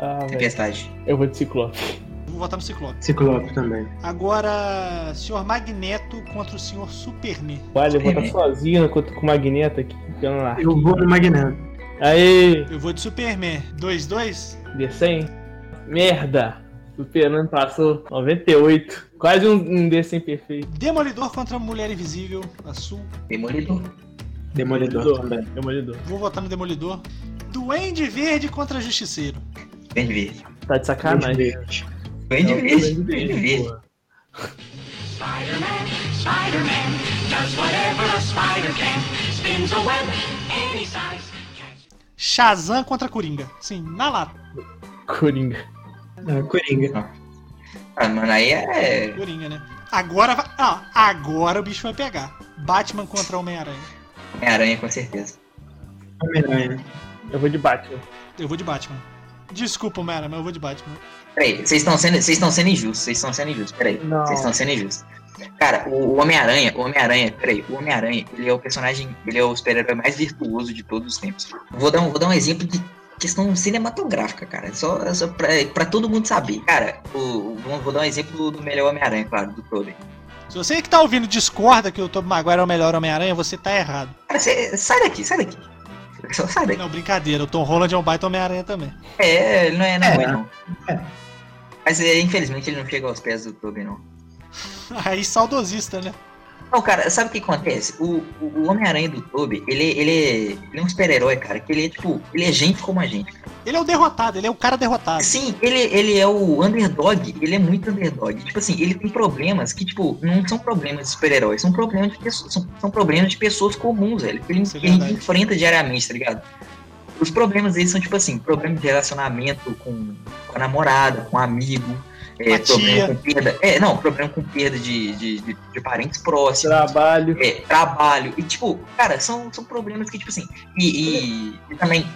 Ah. Tempestade. Eu vou de Ciclope. Vou votar no Ciclope. Ciclope também. Agora, Senhor Magneto contra o Senhor Superman. Vale, eu vou estar sozinho com, com o Magneto aqui. Eu vou no Magneto. Aí, Eu vou de Superman. 2-2? D100. Merda. Superman passou 98. Quase um, um desses sem perfeito. Demolidor contra Mulher Invisível, Azul. Demolidor. Demolidor também. Demolidor. Vou votar no Demolidor. Duende Verde contra Justiceiro. Duende verde. Tá de sacanagem. Verde. Duende verde. Duende Duende Verde, verde. porra. Spider-Man, Spider-Man does whatever a spider can. Spins a web any size. Shazam contra Coringa. Sim, na lata. Coringa. É, Coringa. Ah, mano, aí é. Coringa, né? Agora vai. Ah, agora o bicho vai pegar. Batman contra Homem-Aranha. Homem-Aranha, com certeza. Homem-Aranha. Eu vou de Batman. Eu vou de Batman. Desculpa, Homem-Aranha, mas eu vou de Batman. Peraí, vocês estão sendo, vocês estão sendo injustos, vocês estão sendo injustos, peraí. Não. Vocês estão sendo injustos. Cara, o Homem-Aranha, o Homem-Aranha, peraí, o Homem-Aranha, ele é o personagem, ele é o super-herói mais virtuoso de todos os tempos. Vou dar um, vou dar um exemplo de questão cinematográfica, cara, só, só pra, pra todo mundo saber. Cara, o, vou, vou dar um exemplo do melhor Homem-Aranha, claro, do Tobey. Se você que tá ouvindo discorda que o Tobey Maguire é o melhor Homem-Aranha, você tá errado. Cara, cê, sai daqui, sai daqui. Só sai daqui. Não, brincadeira. O Tom Holland é um baita Homem-Aranha também. É, ele não é, não é, É. não. É. Mas é, infelizmente ele não chega aos pés do Tobey, não. Aí, saudosista, né? Não, cara, sabe o que acontece? O, o, Homem-Aranha do Tobey, ele, ele, é, ele é um super-herói, cara, que ele é, tipo, ele é gente como a gente. cara. Ele é o derrotado, ele é o cara derrotado. Sim, ele, ele é o underdog, ele é muito underdog. Tipo assim, ele tem problemas que, tipo, não são problemas de super-heróis, são problemas de pessoas, são, são problemas de pessoas comuns, velho. Que ele, é que ele enfrenta diariamente, tá ligado? Os problemas dele são, tipo assim, problemas de relacionamento com, com a namorada, com um amigo, é, problema com perda. É, não, problema com perda de, de, de, de parentes próximos. Trabalho. É, trabalho. E, tipo, cara, são, são problemas que, tipo assim. E, e- e também,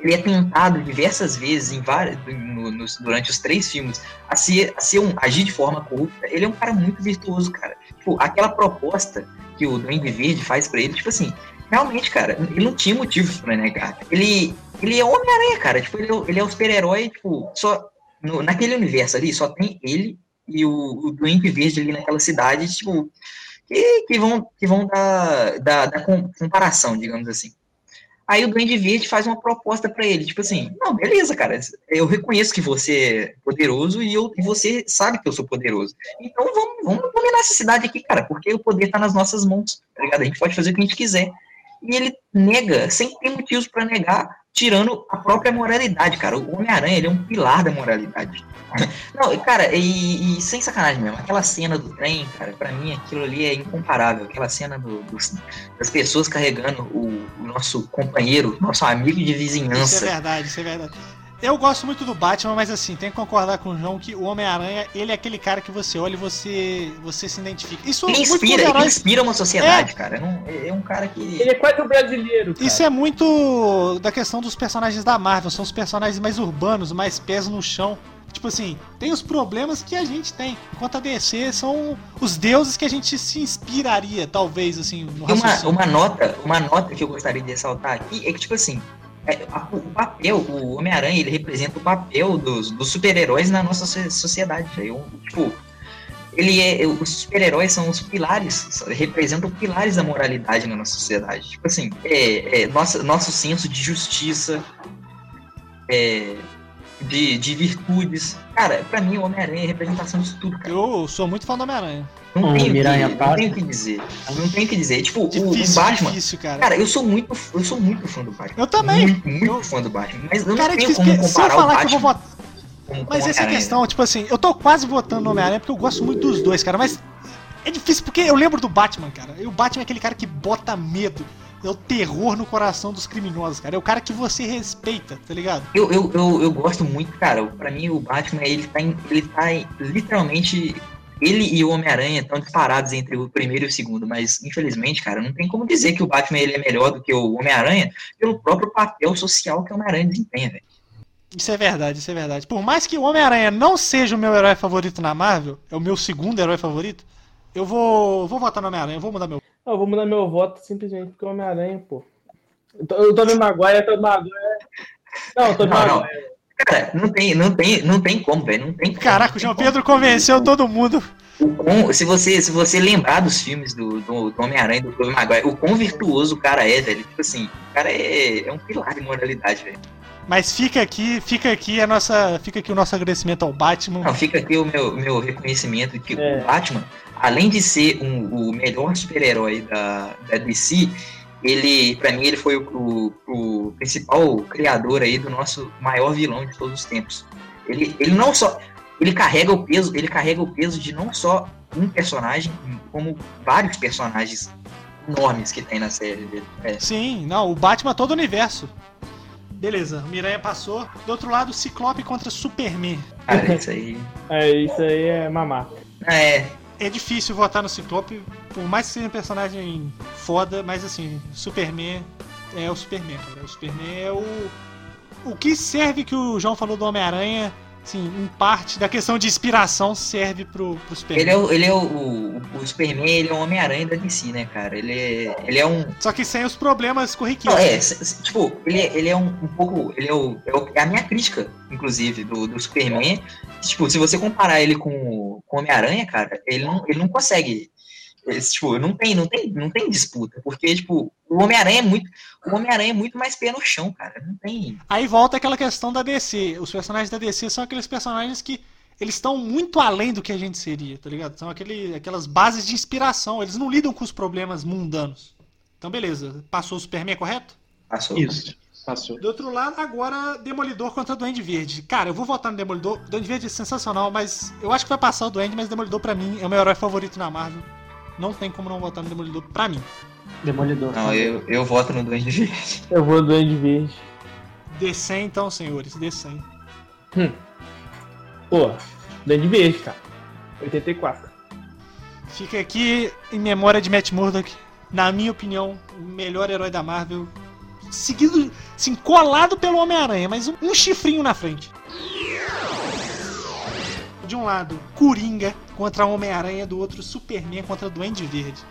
ele é tentado diversas vezes, em várias, no- nos- durante os três filmes, a ser, a ser um, agir de forma corrupta. Ele é um cara muito virtuoso, cara. Tipo, aquela proposta que o Duende Verde faz pra ele, tipo assim, realmente, cara, ele não tinha motivos pra negar. Ele, ele é Homem-Aranha, cara. Tipo, ele é, ele é o super-herói, tipo, só. No- naquele universo ali, só tem ele e o, o Duende Verde ali naquela cidade, tipo, que, que vão, que vão dar, dar, dar com- comparação, digamos assim. Aí o Duende Verde faz uma proposta pra ele, tipo assim, não, beleza, cara, eu reconheço que você é poderoso e, eu, e você sabe que eu sou poderoso. Então vamos, vamos dominar essa cidade aqui, cara, porque o poder tá nas nossas mãos, tá ligado? A gente pode fazer o que a gente quiser. E ele nega, sem ter motivos pra negar, tirando a própria moralidade, cara. O Homem-Aranha, ele é um pilar da moralidade. Não, cara, e, e sem sacanagem mesmo, aquela cena do trem, cara, pra mim aquilo ali é incomparável. Aquela cena do- dos- das pessoas carregando o, o nosso companheiro, nosso amigo de Isso é vizinhança. verdade, isso é verdade. Eu gosto muito do Batman, mas assim, tem que concordar com o João que o Homem-Aranha, ele é aquele cara que você olha e você, você se identifica. Isso Ele inspira, ele inspira uma sociedade, cara. Não- é um cara que. Ele é quase um brasileiro, cara. Isso é muito da questão dos personagens da Marvel, são os personagens mais urbanos, mais pés no chão. Tipo assim, tem os problemas que a gente tem. Enquanto a DC são os deuses que a gente se inspiraria, talvez, assim, no E uma, uma nota, uma nota que eu gostaria de ressaltar aqui é que, tipo assim, é, o papel, o Homem-Aranha, ele representa o papel dos, dos super-heróis na nossa so- sociedade. velho. Tipo, ele é. Os super-heróis são os pilares, representam pilares da moralidade na nossa sociedade. Tipo assim, é, é nossa, nosso senso de justiça, é, de, de virtudes. Cara, pra mim, o Homem-Aranha é a representação disso tudo, cara. Eu sou muito fã do Homem-Aranha. Não Hum, tenho, Miranha que, não tenho o que dizer. Não tenho o que dizer. Tipo, o- o, Difícil, Batman. difícil, cara. Cara, eu sou muito, eu sou muito fã do Batman. Eu também. Muito, muito Eu- fã do Batman. Mas eu Cara, não é tenho difícil, como porque se eu comparar o falar que eu Batman vou votar. Mas essa é questão, tipo assim, eu tô quase votando no Homem-Aranha porque eu gosto muito dos dois, cara, mas é difícil porque eu lembro do Batman, cara. E o Batman é aquele cara que bota medo. É o terror no coração dos criminosos, cara. É o cara que você respeita, tá ligado? Eu, eu, eu, eu gosto muito, cara. Pra mim, o Batman, ele tá, em- ele tá em- literalmente. Ele e o Homem-Aranha estão disparados entre o primeiro e o segundo, mas infelizmente, cara, não tem como dizer que o Batman ele é melhor do que o Homem-Aranha pelo próprio papel social que o Homem-Aranha desempenha, velho. Isso é verdade, isso é verdade. Por mais que o Homem-Aranha não seja o meu herói favorito na Marvel, é o meu segundo herói favorito, eu vou, vou votar no Homem-Aranha, vou mudar meu. Não, eu vou mudar meu voto simplesmente porque é Homem-Aranha, pô. Eu tô- no Maguire, eu tô no Maguire. Não, eu tô no Não, não. Maguire. Cara, não tem, não tem, não tem como, velho. Não tem como, Caraca, o João como. Pedro convenceu todo mundo. O quão- se, você, se você lembrar dos filmes do, do, do Homem-Aranha e do Tobey Maguire, o quão virtuoso o cara é, velho. Tipo assim, o cara é, é um pilar de moralidade, velho. Mas fica aqui, fica aqui a nossa, fica aqui o nosso agradecimento ao Batman. Não, fica aqui o meu, meu reconhecimento que É. o Batman, além de ser um- o melhor super-herói da, da DC, ele, pra mim, ele foi o, o- o principal criador aí do nosso maior vilão de todos os tempos. Ele, ele não só. Ele carrega o peso, ele carrega o peso de não só um personagem, como vários personagens enormes que tem na série dele. É. Sim, não, o Batman todo o universo. Beleza, Miranha passou. Do outro lado, Ciclope contra Superman. Cara, isso aí. É, isso aí é mamaca. É, É difícil votar no Ciclope, por mais que seja um personagem foda, mas assim, Superman é o Superman, cara. O Superman é o. O que serve que o João falou do Homem-Aranha, assim, em parte da questão de inspiração serve pro, pro Superman. ele é, o, ele é o, o, Superman, ele é o Homem-Aranha da DC, né, cara? Ele é, ele é um, Só que sem os problemas Não, corriqueiros. é, s- s- tipo, ele, é- ele é um, um pouco. Ele é, o, é, o- é a minha crítica, inclusive, do, do Superman. Tipo, se você comparar ele com, o- com o Homem-Aranha, cara, ele não, ele não consegue. Tipo, não tem, não, tem, não tem disputa. Porque, tipo, o Homem-Aranha é muito. O Homem-Aranha é muito mais pé no chão, cara. Não tem. Aí volta aquela questão da DC. Os personagens da DC são aqueles personagens que eles estão muito além do que a gente seria, tá ligado? São aquele, aquelas bases de inspiração. Eles não lidam com os problemas mundanos. Então, beleza. Passou o Superman, correto? Passou. Isso, passou. Do outro lado, agora Demolidor contra Duende Verde. Cara, eu vou votar no Demolidor. Duende Verde é sensacional, mas eu acho que vai passar o Duende, mas Demolidor pra mim é o meu herói favorito na Marvel. Não tem como não votar no Demolidor pra mim. Demolidor. Não, eu, eu voto no Duende Verde. Eu vou do Duende Verde. D100 então, senhores, D100. Pô, Duende Verde, cara. 84. Fica aqui em memória de Matt Murdock, na minha opinião, o melhor herói da Marvel. Seguido, assim, colado pelo Homem-Aranha, mas um, um chifrinho na frente. De um lado, Coringa contra Homem-Aranha, do outro, Superman contra Duende Verde.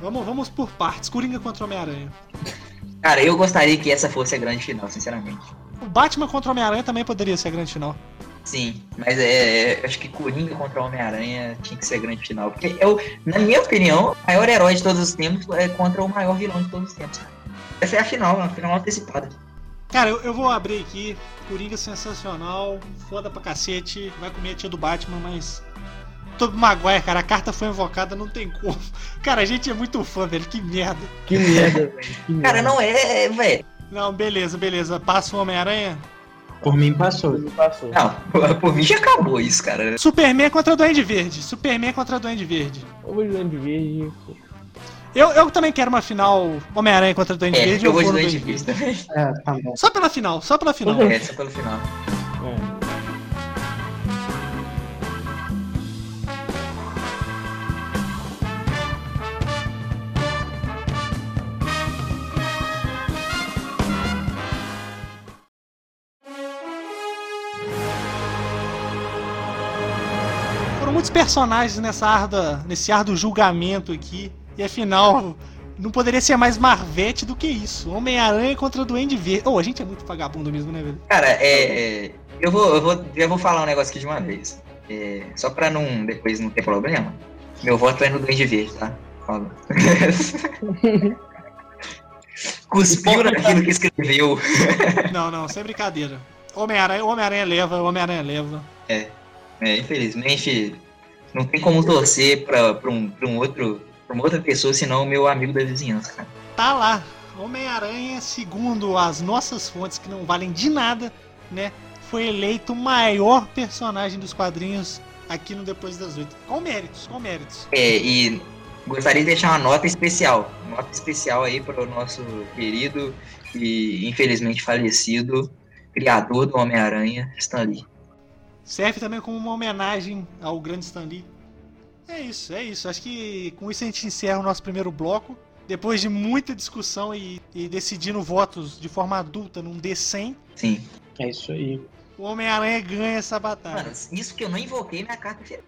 Vamos, vamos por partes. Coringa contra Homem-Aranha. Cara, eu gostaria que essa fosse a grande final, sinceramente. O Batman contra Homem-Aranha também poderia ser a grande final. Sim, mas é, eu acho que Coringa contra o Homem-Aranha tinha que ser a grande final. Porque, eu, na minha opinião, o maior herói de todos os tempos é contra o maior vilão de todos os tempos. Essa é a final, a final antecipada. Cara, eu, eu vou abrir aqui. Coringa sensacional, foda pra cacete. Vai comer a tia do Batman, mas. Tobey Maguire, cara, a carta foi invocada, não tem como. Cara, a gente é muito fã, velho, que merda. Que merda, velho. Cara, não é, velho. Não, beleza, beleza. Passa o Homem-Aranha. Por mim passou. Ele passou. Não, por mim já acabou isso, cara. Superman contra Duende Verde. Superman contra Duende Verde. De Duende Verde. Eu, eu também quero uma final Homem-Aranha contra Duende É, Verde. eu vou de Duende Verde também. É, tá bom. Só pela final, só pela final. É, só pelo final. É. Foram muitos personagens nessa arda, nesse árduo julgamento aqui. E afinal, não poderia ser mais Marvete do que isso. Homem-Aranha contra Duende Verde. Oh, a gente é muito vagabundo mesmo, né, velho? Cara, é, é, eu vou, eu vou, já vou falar um negócio aqui de uma vez. É, só pra não, depois não ter problema. Meu voto é no Duende Verde, tá? Fala. Cuspiu naquilo que escreveu. Não, não, sem brincadeira. Homem-Aranha, Homem-Aranha leva, Homem-Aranha leva. É, infelizmente, não tem como torcer pra, pra, um, pra um outro, pra uma outra pessoa, senão o meu amigo da vizinhança, cara. Tá lá. Homem-Aranha, segundo as nossas fontes que não valem de nada, né? Foi eleito o maior personagem dos quadrinhos aqui no Depois das Oito. Com méritos, com méritos. É, e gostaria de deixar uma nota especial. Nota especial aí para o nosso querido e infelizmente falecido criador do Homem-Aranha, Stan Lee. Serve também como uma homenagem ao grande Stan Lee. É isso, é isso. Acho que com isso a gente encerra o nosso primeiro bloco. Depois de muita discussão e, e decidindo votos de forma adulta num D100, Sim. É isso aí. o Homem-Aranha ganha essa batalha. Mano, isso que eu não invoquei minha carta final.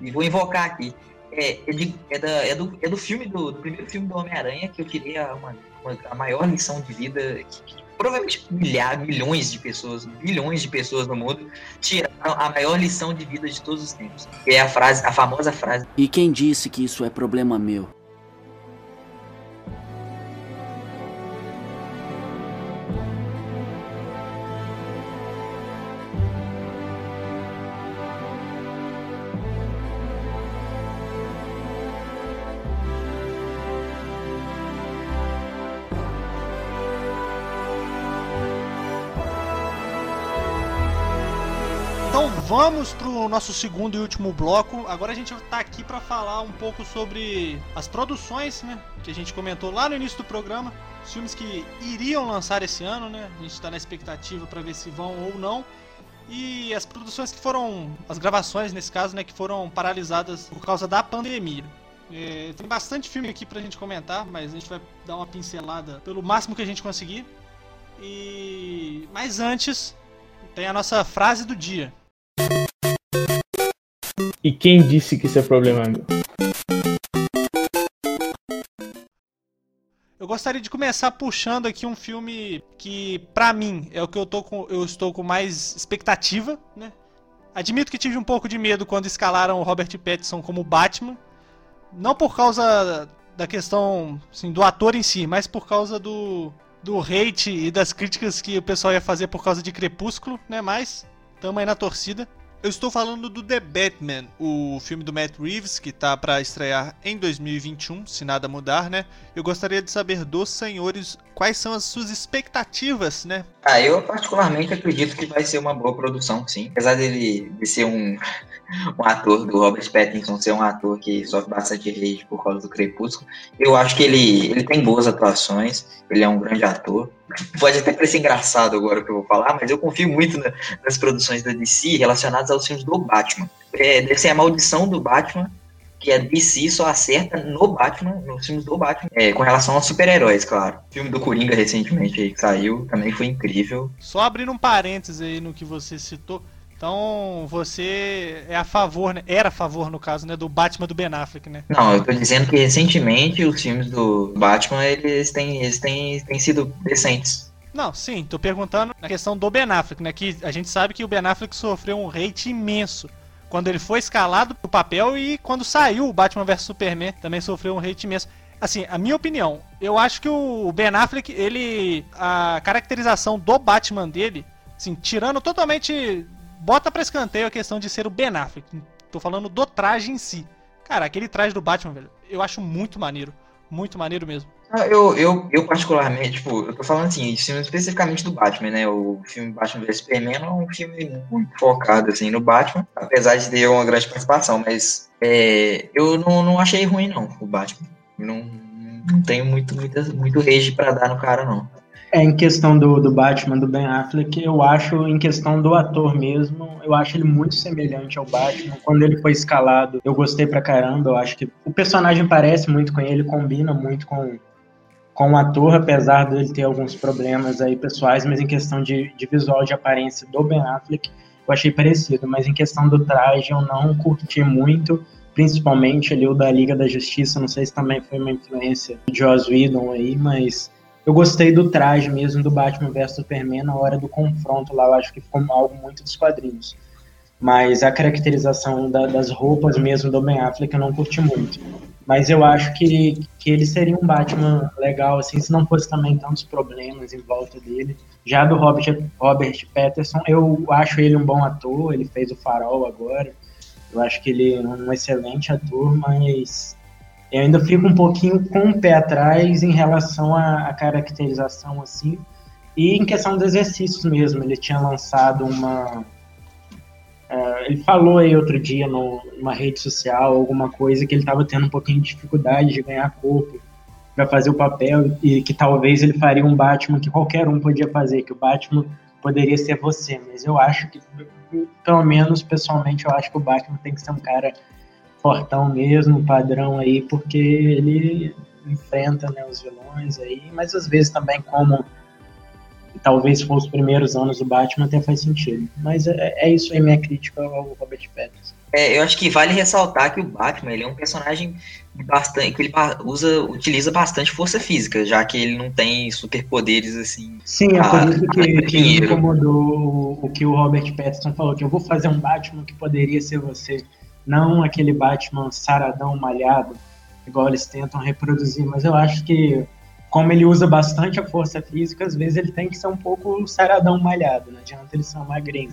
E vou invocar aqui. É, é, de- é da- é do, é do filme do, do primeiro filme do Homem-Aranha que eu tirei a, uma, uma- a maior lição de vida que, que provavelmente milhares, milhões de pessoas, bilhões de pessoas no mundo, tiraram a maior lição de vida de todos os tempos. Que é a frase, a famosa frase. E quem disse que isso é problema meu? Vamos pro nosso segundo e último bloco. Agora a gente tá aqui para falar um pouco sobre as produções, né? Que a gente comentou lá no início do programa. Os filmes que iriam lançar esse ano, né? A gente tá na expectativa para ver se vão ou não. E as produções que foram. As gravações, nesse caso, né? Que foram paralisadas por causa da pandemia. É, tem bastante filme aqui pra gente comentar, mas a gente vai dar uma pincelada pelo máximo que a gente conseguir. E. Mas antes, tem a nossa frase do dia. E quem disse que isso é problema meu? Eu gostaria de começar puxando aqui um filme que, pra mim, é o que eu, tô com, eu estou com mais expectativa, né? Admito que tive um pouco de medo quando escalaram o Robert Pattinson como Batman. Não por causa da questão assim, do ator em si, mas por causa do, do hate e das críticas que o pessoal ia fazer por causa de Crepúsculo, né? Mas, tamo aí na torcida. Eu estou falando do The Batman, o filme do Matt Reeves, que tá para estrear em 2021, se nada mudar, né? Eu gostaria de saber dos senhores quais são as suas expectativas, né? Ah, eu particularmente acredito que vai ser uma boa produção, sim. Apesar dele de ser um, um ator do Robert Pattinson, ser um ator que sofre bastante hate por causa do Crepúsculo, eu acho que ele, ele tem boas atuações, ele é um grande ator. Pode até parecer engraçado agora o que eu vou falar, mas eu confio muito na- nas produções da DC relacionadas aos filmes do Batman. É, deve ser a maldição do Batman, que a DC só acerta no Batman, nos filmes do Batman, é, com relação aos super-heróis, claro. O filme do Coringa recentemente aí que saiu também foi incrível. Só abrindo um parênteses aí no que você citou. Então, você é a favor, né? Era a favor, no caso, né? Do Batman do Ben Affleck, né? Não, eu tô dizendo que recentemente os filmes do Batman, eles têm, eles têm, têm sido decentes. Não, sim, tô perguntando na questão do Ben Affleck, né? Que a gente sabe que o Ben Affleck sofreu um hate imenso quando ele foi escalado pro papel e quando saiu o Batman vs Superman também sofreu um hate imenso. Assim, a minha opinião, eu acho que o Ben Affleck, ele. A caracterização do Batman dele, assim, tirando totalmente. Bota pra escanteio a questão de ser o Ben Affleck. Tô falando do traje em si. Cara, aquele traje do Batman, velho, eu acho muito maneiro. Muito maneiro mesmo. Ah, Eu, eu, eu particularmente, tipo, eu tô falando assim, especificamente do Batman, né? O filme Batman vs Superman é um filme muito focado, assim, no Batman, apesar de ter uma grande participação, mas é, eu não, não achei ruim, não, o Batman. Não, não tenho muito, muita, muito rage pra dar no cara, não. É, em questão do, do Batman, do Ben Affleck, eu acho, em questão do ator mesmo, eu acho ele muito semelhante ao Batman. Quando ele foi escalado, eu gostei pra caramba. Eu acho que o personagem parece muito com ele, combina muito com, com o ator, apesar dele ter alguns problemas aí pessoais, mas em questão de, de visual, de aparência do Ben Affleck, eu achei parecido. Mas em questão do traje, eu não curti muito, principalmente ali o da Liga da Justiça. Não sei se também foi uma influência de Joss Whedon aí, mas eu gostei do traje mesmo do Batman vs Superman na hora do confronto lá. Eu acho que ficou algo muito dos quadrinhos. Mas a caracterização da- das roupas mesmo do Ben Affleck eu não curti muito. Mas eu acho que, que ele seria um Batman legal, assim, se não fosse também tantos problemas em volta dele. Já do Robert, Robert Patterson, eu acho ele um bom ator, ele fez o Farol agora. Eu acho que ele é um excelente ator, mas eu ainda fico um pouquinho com o pé atrás em relação à, à caracterização, assim. E em questão dos exercícios mesmo, ele tinha lançado uma. eh, ele falou aí outro dia no- numa rede social, alguma coisa, que ele estava tendo um pouquinho de dificuldade de ganhar corpo para fazer o papel e que talvez ele faria um Batman que qualquer um podia fazer, que o Batman poderia ser você. Mas eu acho que, pelo menos pessoalmente, eu acho que o Batman tem que ser um cara fortão mesmo, padrão aí, porque ele enfrenta né, os vilões aí, mas às vezes também como talvez for os primeiros anos do Batman, até faz sentido. Mas é, é isso aí, minha crítica ao Robert Pattinson. É, eu acho que vale ressaltar que o Batman ele é um personagem bastante que ele usa, utiliza bastante força física, já que ele não tem superpoderes assim. Sim, é por isso a que, que me incomodou o- o que o Robert Pattinson falou, que eu vou fazer um Batman que poderia ser você, não aquele Batman saradão, malhado, igual eles tentam reproduzir, mas eu acho que como ele usa bastante a força física, às vezes ele tem que ser um pouco saradão malhado, não adianta ele ser um magrinho.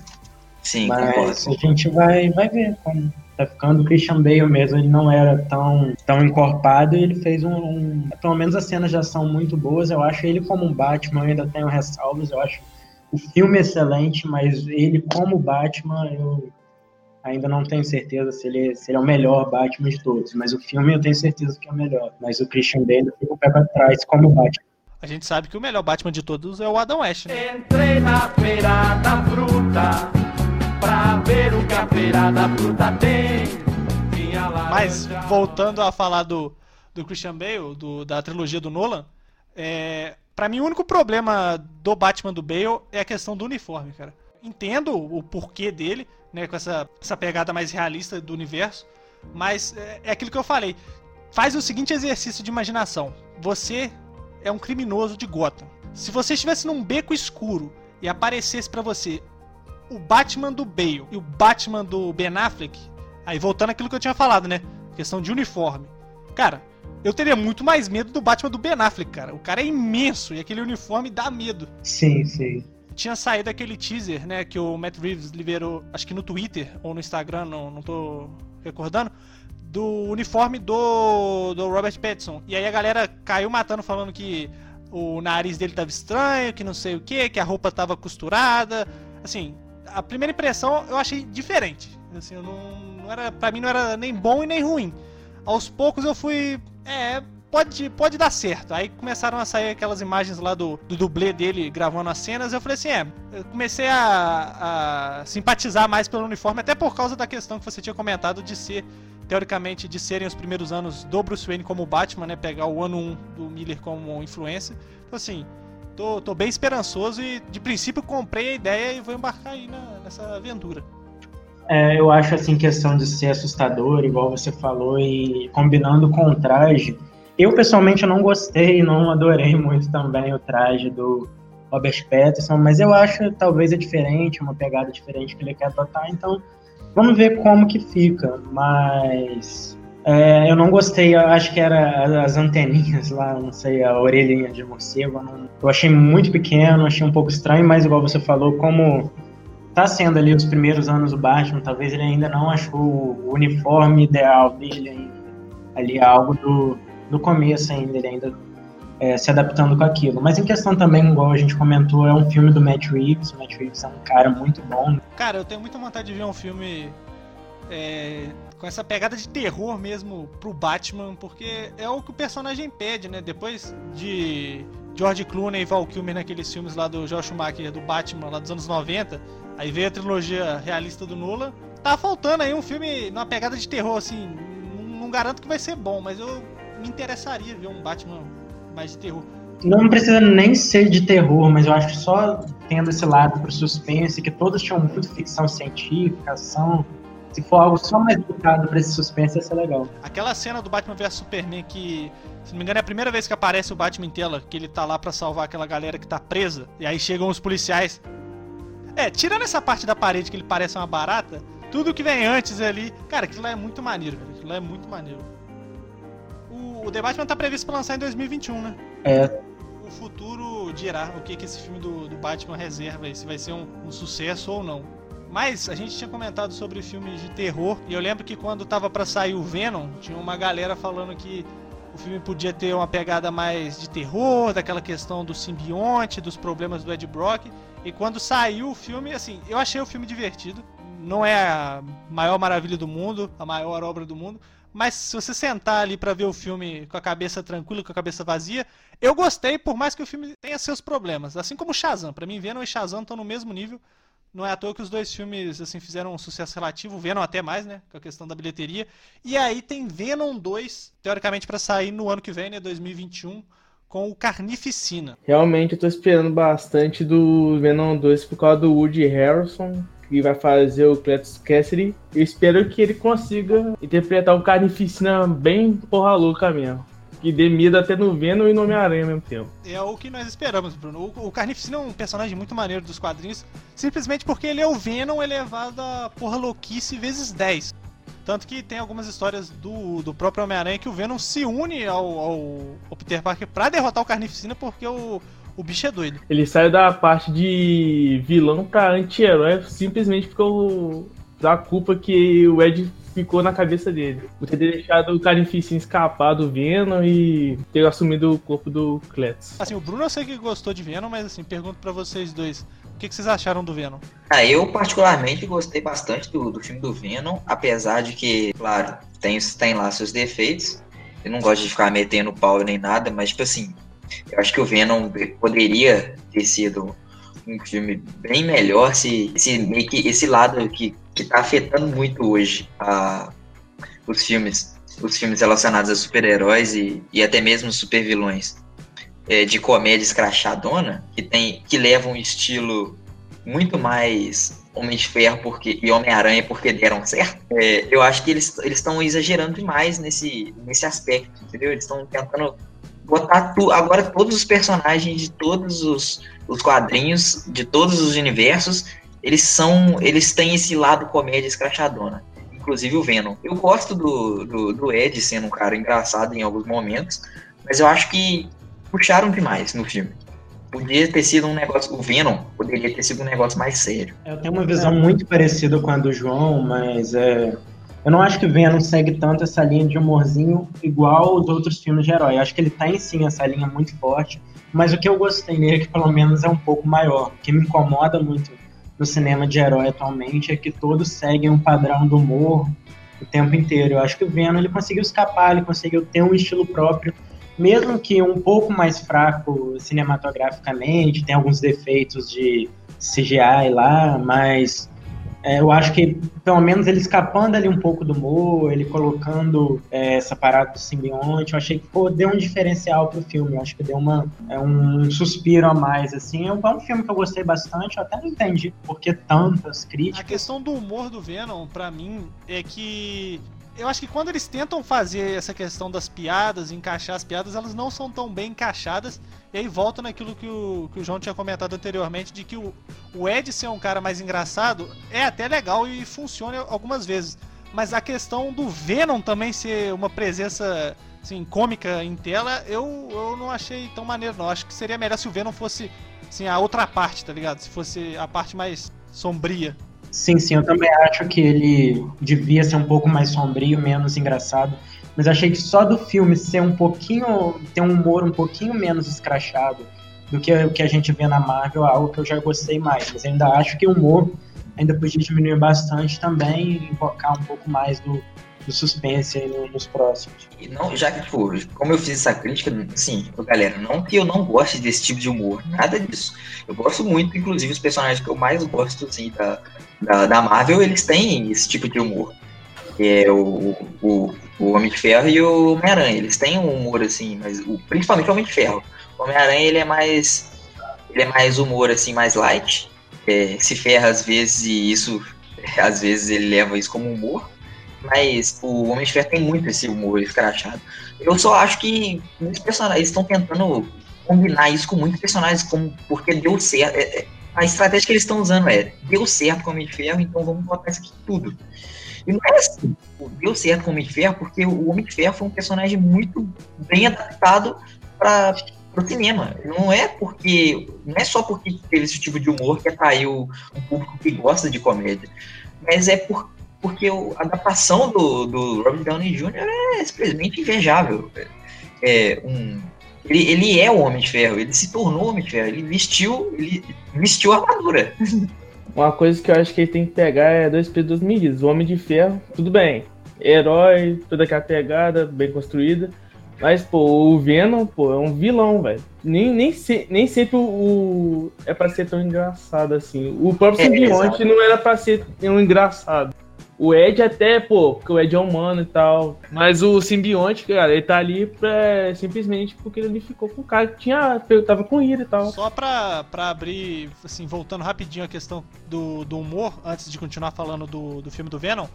Sim, Mas concordo. a gente vai, vai ver como tá ficando. O Christian Bale mesmo, ele não era tão, tão encorpado e ele fez um, um- Pelo menos as cenas já são muito boas. Eu acho ele como um Batman, eu ainda tenho ressalvas. Eu acho o filme excelente, mas ele como Batman, eu ainda não tenho certeza se ele, se ele é o melhor Batman de todos. Mas o filme eu tenho certeza que é o melhor. Mas o Christian Bale fica o pé pra trás como Batman. A gente sabe que o melhor Batman de todos é o Adam West, né? Entrei na feira da fruta pra ver o que a feira da fruta tem. Mas, voltando a falar do, do Christian Bale, do- da trilogia do Nolan, é, para mim o único problema do Batman do Bale é a questão do uniforme, cara. Entendo o porquê dele, né, com essa, essa pegada mais realista do universo, mas é, é aquilo que eu falei. Faz o seguinte exercício de imaginação. Você é um criminoso de Gotham. Se você estivesse num beco escuro e aparecesse pra você o Batman do Bale e o Batman do Ben Affleck, aí voltando àquilo que eu tinha falado, né? Questão de uniforme. Cara, eu teria muito mais medo do Batman do Ben Affleck, cara. O cara é imenso e aquele uniforme dá medo. Sim, sim. Tinha saído aquele teaser, né, que o Matt Reeves liberou, acho que no Twitter ou no Instagram, não, não tô recordando, do uniforme do, do Robert Pattinson. E aí a galera caiu matando falando que o nariz dele tava estranho, que não sei o que, que a roupa tava costurada. Assim, a primeira impressão eu achei diferente. Assim, eu não, não era, pra mim não era nem bom e nem ruim. Aos poucos eu fui. É, pode, pode dar certo. Aí começaram a sair aquelas imagens lá do, do dublê dele gravando as cenas. Eu falei assim: é, eu comecei a, a simpatizar mais pelo uniforme, até por causa da questão que você tinha comentado de ser, teoricamente, de serem os primeiros anos do Bruce Wayne como Batman, né? Pegar o ano 1 do Miller como influência. Então, assim, tô, tô bem esperançoso e, de princípio, comprei a ideia e vou embarcar aí na- nessa aventura. É, eu acho assim, questão de ser assustador, igual você falou, e combinando com o traje. Eu, pessoalmente, não gostei, não adorei muito também o traje do Robert Pattinson, mas eu acho talvez é diferente, uma pegada diferente que ele quer adotar, então vamos ver como que fica. Mas é, eu não gostei, eu acho que era as anteninhas lá, não sei, a orelhinha de morcego. eu não- eu achei muito pequeno, achei um pouco estranho, mas igual você falou, como tá sendo ali os primeiros anos do Batman, talvez ele ainda não achou o uniforme ideal dele ainda. Ali algo do, do começo ainda, ele ainda é, se adaptando com aquilo. Mas em questão também, igual a gente comentou, é um filme do Matt Reeves. O Matt Reeves é um cara muito bom. Cara, eu tenho muita vontade de ver um filme é, com essa pegada de terror mesmo pro Batman, porque é o que o personagem pede, né? Depois de George Clooney e Val Kilmer naqueles filmes lá do Josh Schumacher, do Batman, lá dos anos 90, aí veio a trilogia realista do Nolan. Tá faltando aí um filme numa pegada de terror, assim, não garanto que vai ser bom, mas eu me interessaria ver um Batman mais de terror. Não precisa nem ser de terror, mas eu acho que só tendo esse lado pro suspense, que todos tinham muito ficção científica, ação. Se for algo só mais voltado pra esse suspense, ia ser legal. Aquela cena do Batman vs Superman que, se não me engano, é a primeira vez que aparece o Batman em tela, que ele tá lá pra salvar aquela galera que tá presa, e aí chegam os policiais. É, tirando essa parte da parede que ele parece uma barata, tudo que vem antes ali, cara, aquilo lá é muito maneiro, velho. Aquilo lá é muito maneiro. O, The Batman tá previsto pra lançar em 2021, né? É, O futuro dirá o que, que esse filme do, do Batman reserva aí, se vai ser um, um sucesso ou não. Mas a gente tinha comentado sobre filmes de terror, e eu lembro que quando tava pra sair o Venom, tinha uma galera falando que o filme podia ter uma pegada mais de terror, daquela questão do simbionte, dos problemas do Ed Brock. E quando saiu o filme, assim, eu achei o filme divertido. Não é a maior maravilha do mundo, a maior obra do mundo, mas se você sentar ali pra ver o filme com a cabeça tranquila, com a cabeça vazia, eu gostei, por mais que o filme tenha seus problemas. Assim como Shazam. Pra mim, Venom e Shazam estão no mesmo nível. Não é à toa que os dois filmes assim fizeram um sucesso relativo, Venom até mais, né, com a questão da bilheteria. E aí tem Venom 2, teoricamente pra sair no ano que vem, né, 2021, com o Carnificina. Realmente eu tô esperando bastante do Venom 2 por causa do Woody Harrison, que vai fazer o Cletus Cassidy. Eu espero que ele consiga interpretar o Carnificina bem porra louca mesmo. Que dê medo até no Venom e no Homem-Aranha ao mesmo tempo. É o que nós esperamos, Bruno. O, Carnificina é um personagem muito maneiro dos quadrinhos, simplesmente porque ele é o Venom elevado a porra louquice vezes 10. Tanto que tem algumas histórias do, do próprio Homem-Aranha que o Venom se une ao, ao, ao Peter Parker pra derrotar o Carnificina porque o, o bicho é doido. Ele sai da parte de vilão pra anti-herói simplesmente porque da culpa que o Ed ficou na cabeça dele. Por ter deixado o Carnificina escapar do Venom e ter assumido o corpo do Cletus. Assim, o Bruno eu sei que gostou de Venom, mas assim, pergunto pra vocês dois. O que, que vocês acharam do Venom? Ah, eu particularmente gostei bastante do, do filme do Venom, apesar de que, claro, tem, tem lá seus defeitos. Eu não gosto de ficar metendo pau nem nada, mas tipo assim, eu acho que o Venom poderia ter sido um filme bem melhor se, se meio que esse lado que, que tá afetando muito hoje a, os filmes, os filmes relacionados a super-heróis e, e até mesmo super-vilões é, de comédia escrachadona, que tem que leva um estilo muito mais Homem de Ferro porque, e Homem-Aranha porque deram certo, é, eu acho que eles estão exagerando demais nesse, nesse aspecto, entendeu? Eles estão tentando botar tu, agora todos os personagens de todos os, os quadrinhos, de todos os universos, eles são. Eles têm esse lado comédia escrachadona. Inclusive o Venom. Eu gosto do, do, do Ed sendo um cara engraçado em alguns momentos, mas eu acho que puxaram demais no filme. Podia ter sido um negócio. O Venom poderia ter sido um negócio mais sério. Eu tenho uma visão muito parecida com a do João, mas é, eu não acho que Venom segue tanto essa linha de humorzinho igual os outros filmes de herói. Eu acho que ele tem sim essa linha muito forte, mas o que eu gostei nele é que pelo menos é um pouco maior. O que me incomoda muito no cinema de herói atualmente é que todos seguem um padrão do humor o tempo inteiro. Eu acho que o Venom ele conseguiu escapar, ele conseguiu ter um estilo próprio, mesmo que um pouco mais fraco cinematograficamente, tem alguns defeitos de CGI lá, mas é, eu acho que, pelo menos, ele escapando ali um pouco do humor, ele colocando é, essa parada do simbionte, eu achei que pô, deu um diferencial pro filme. Eu acho que deu uma, é, um suspiro a mais, assim. É um, filme que eu gostei bastante, eu até não entendi por que tantas críticas. A questão do humor do Venom, para mim, é que eu acho que quando eles tentam fazer essa questão das piadas, encaixar as piadas, elas não são tão bem encaixadas. E aí volta naquilo que o, que o João tinha comentado anteriormente, de que o, o Ed ser um cara mais engraçado é até legal e funciona algumas vezes. Mas a questão do Venom também ser uma presença assim, cômica em tela, eu, eu não achei tão maneiro, não. Acho que seria melhor se o Venom fosse assim, a outra parte, tá ligado? Se fosse a parte mais sombria. Sim, sim, eu também acho que ele devia ser um pouco mais sombrio, menos engraçado mas achei que só do filme ser um pouquinho, ter um humor um pouquinho menos escrachado do que o que a gente vê na Marvel, é algo que eu já gostei mais, mas ainda acho que o humor ainda podia diminuir bastante também e invocar um pouco mais do, do suspense aí nos próximos. E não, já que, tipo, como eu fiz essa crítica, sim, galera, não que eu não goste desse tipo de humor, nada disso. Eu gosto muito, inclusive, os personagens que eu mais gosto, assim, da, da, da Marvel, eles têm esse tipo de humor. É o, o, o Homem de Ferro e o Homem-Aranha. Eles têm um humor assim, mas o, principalmente o Homem de Ferro. O Homem-Aranha ele é mais ele é mais humor assim, mais light. É, se ferra às vezes e isso às vezes ele leva isso como humor. Mas o Homem de Ferro tem muito esse humor escrachado. Eu só acho que muitos personagens estão tentando combinar isso com muitos personagens, como porque deu certo. É, é, a estratégia que eles estão usando é deu certo com o Homem de Ferro, então vamos botar isso aqui tudo. E não é assim, deu certo com o Homem de Ferro, porque o Homem de Ferro foi um personagem muito bem adaptado para o cinema. Não é porque. Não é só porque teve esse tipo de humor que atraiu um público que gosta de comédia. Mas é por, porque a adaptação do, do Robert Downey Jr. é simplesmente invejável. É um, ele, ele é o Homem de Ferro, ele se tornou Homem de Ferro, ele vestiu, ele vestiu a armadura. Uma coisa que eu acho que ele tem que pegar é dois pesos duas medidas. O Homem de Ferro, tudo bem. Herói, toda aquela pegada, bem construída. Mas, pô, o Venom, pô, é um vilão, velho. Nem, nem, se, nem sempre o, o, é pra ser tão engraçado assim. O próprio é, simbionte não era pra ser um engraçado. O Ed até, pô, porque o Ed é humano e tal. Mas o simbionte, cara, ele tá ali pra, simplesmente porque ele ficou com o cara que tinha, tava com ira e tal. Só pra, pra abrir, assim, voltando rapidinho a questão do, do humor, antes de continuar falando do, do filme do Venom.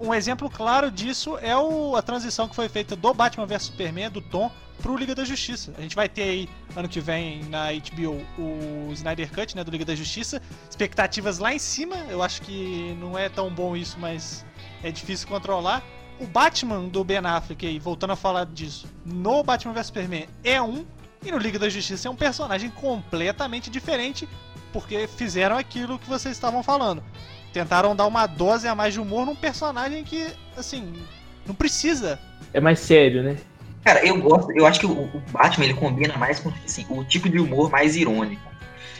Um exemplo claro disso é o, a transição que foi feita do Batman vs Superman, do Tom, pro Liga da Justiça. A gente vai ter aí, ano que vem, na HBO, o Snyder Cut, né, do Liga da Justiça. Expectativas lá em cima, eu acho que não é tão bom isso, mas é difícil controlar. O Batman do Ben Affleck, aí, voltando a falar disso, no Batman vs Superman é um, e no Liga da Justiça é um personagem completamente diferente, porque fizeram aquilo que vocês estavam falando. Tentaram dar uma dose a mais de humor num personagem que, assim, não precisa. É mais sério, né? Cara, eu gosto, eu acho que o, o Batman ele combina mais com assim, o tipo de humor mais irônico.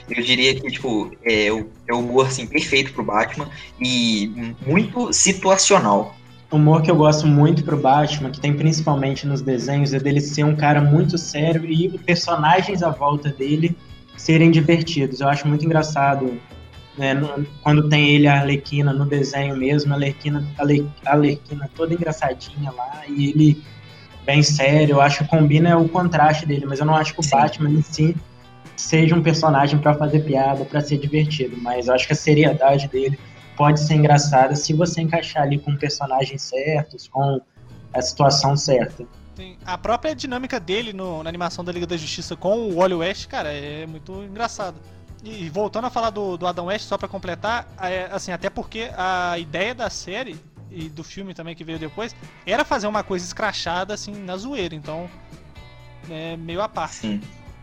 Eu diria que, tipo, é o, é o humor assim, perfeito pro Batman e muito situacional. O humor que eu gosto muito pro Batman, que tem principalmente nos desenhos, é dele ser um cara muito sério e os personagens à volta dele serem divertidos. Eu acho muito engraçado né, no, quando tem ele, a Arlequina, no desenho mesmo, a Arlequina, a Arlequina toda engraçadinha lá, e ele bem sério. Eu acho que combina o contraste dele, mas eu não acho que o Sim. Batman em si seja um personagem para fazer piada, para ser divertido. Mas eu acho que a seriedade dele pode ser engraçada se você encaixar ali com personagens certos, com a situação certa. A própria dinâmica dele no, na animação da Liga da Justiça com o Wally West, cara, é muito engraçado. E voltando a falar do, do Adam West, só para completar, é, assim, até porque a ideia da série e do filme também que veio depois, era fazer uma coisa escrachada assim na zoeira, então é meio a parte. Sim.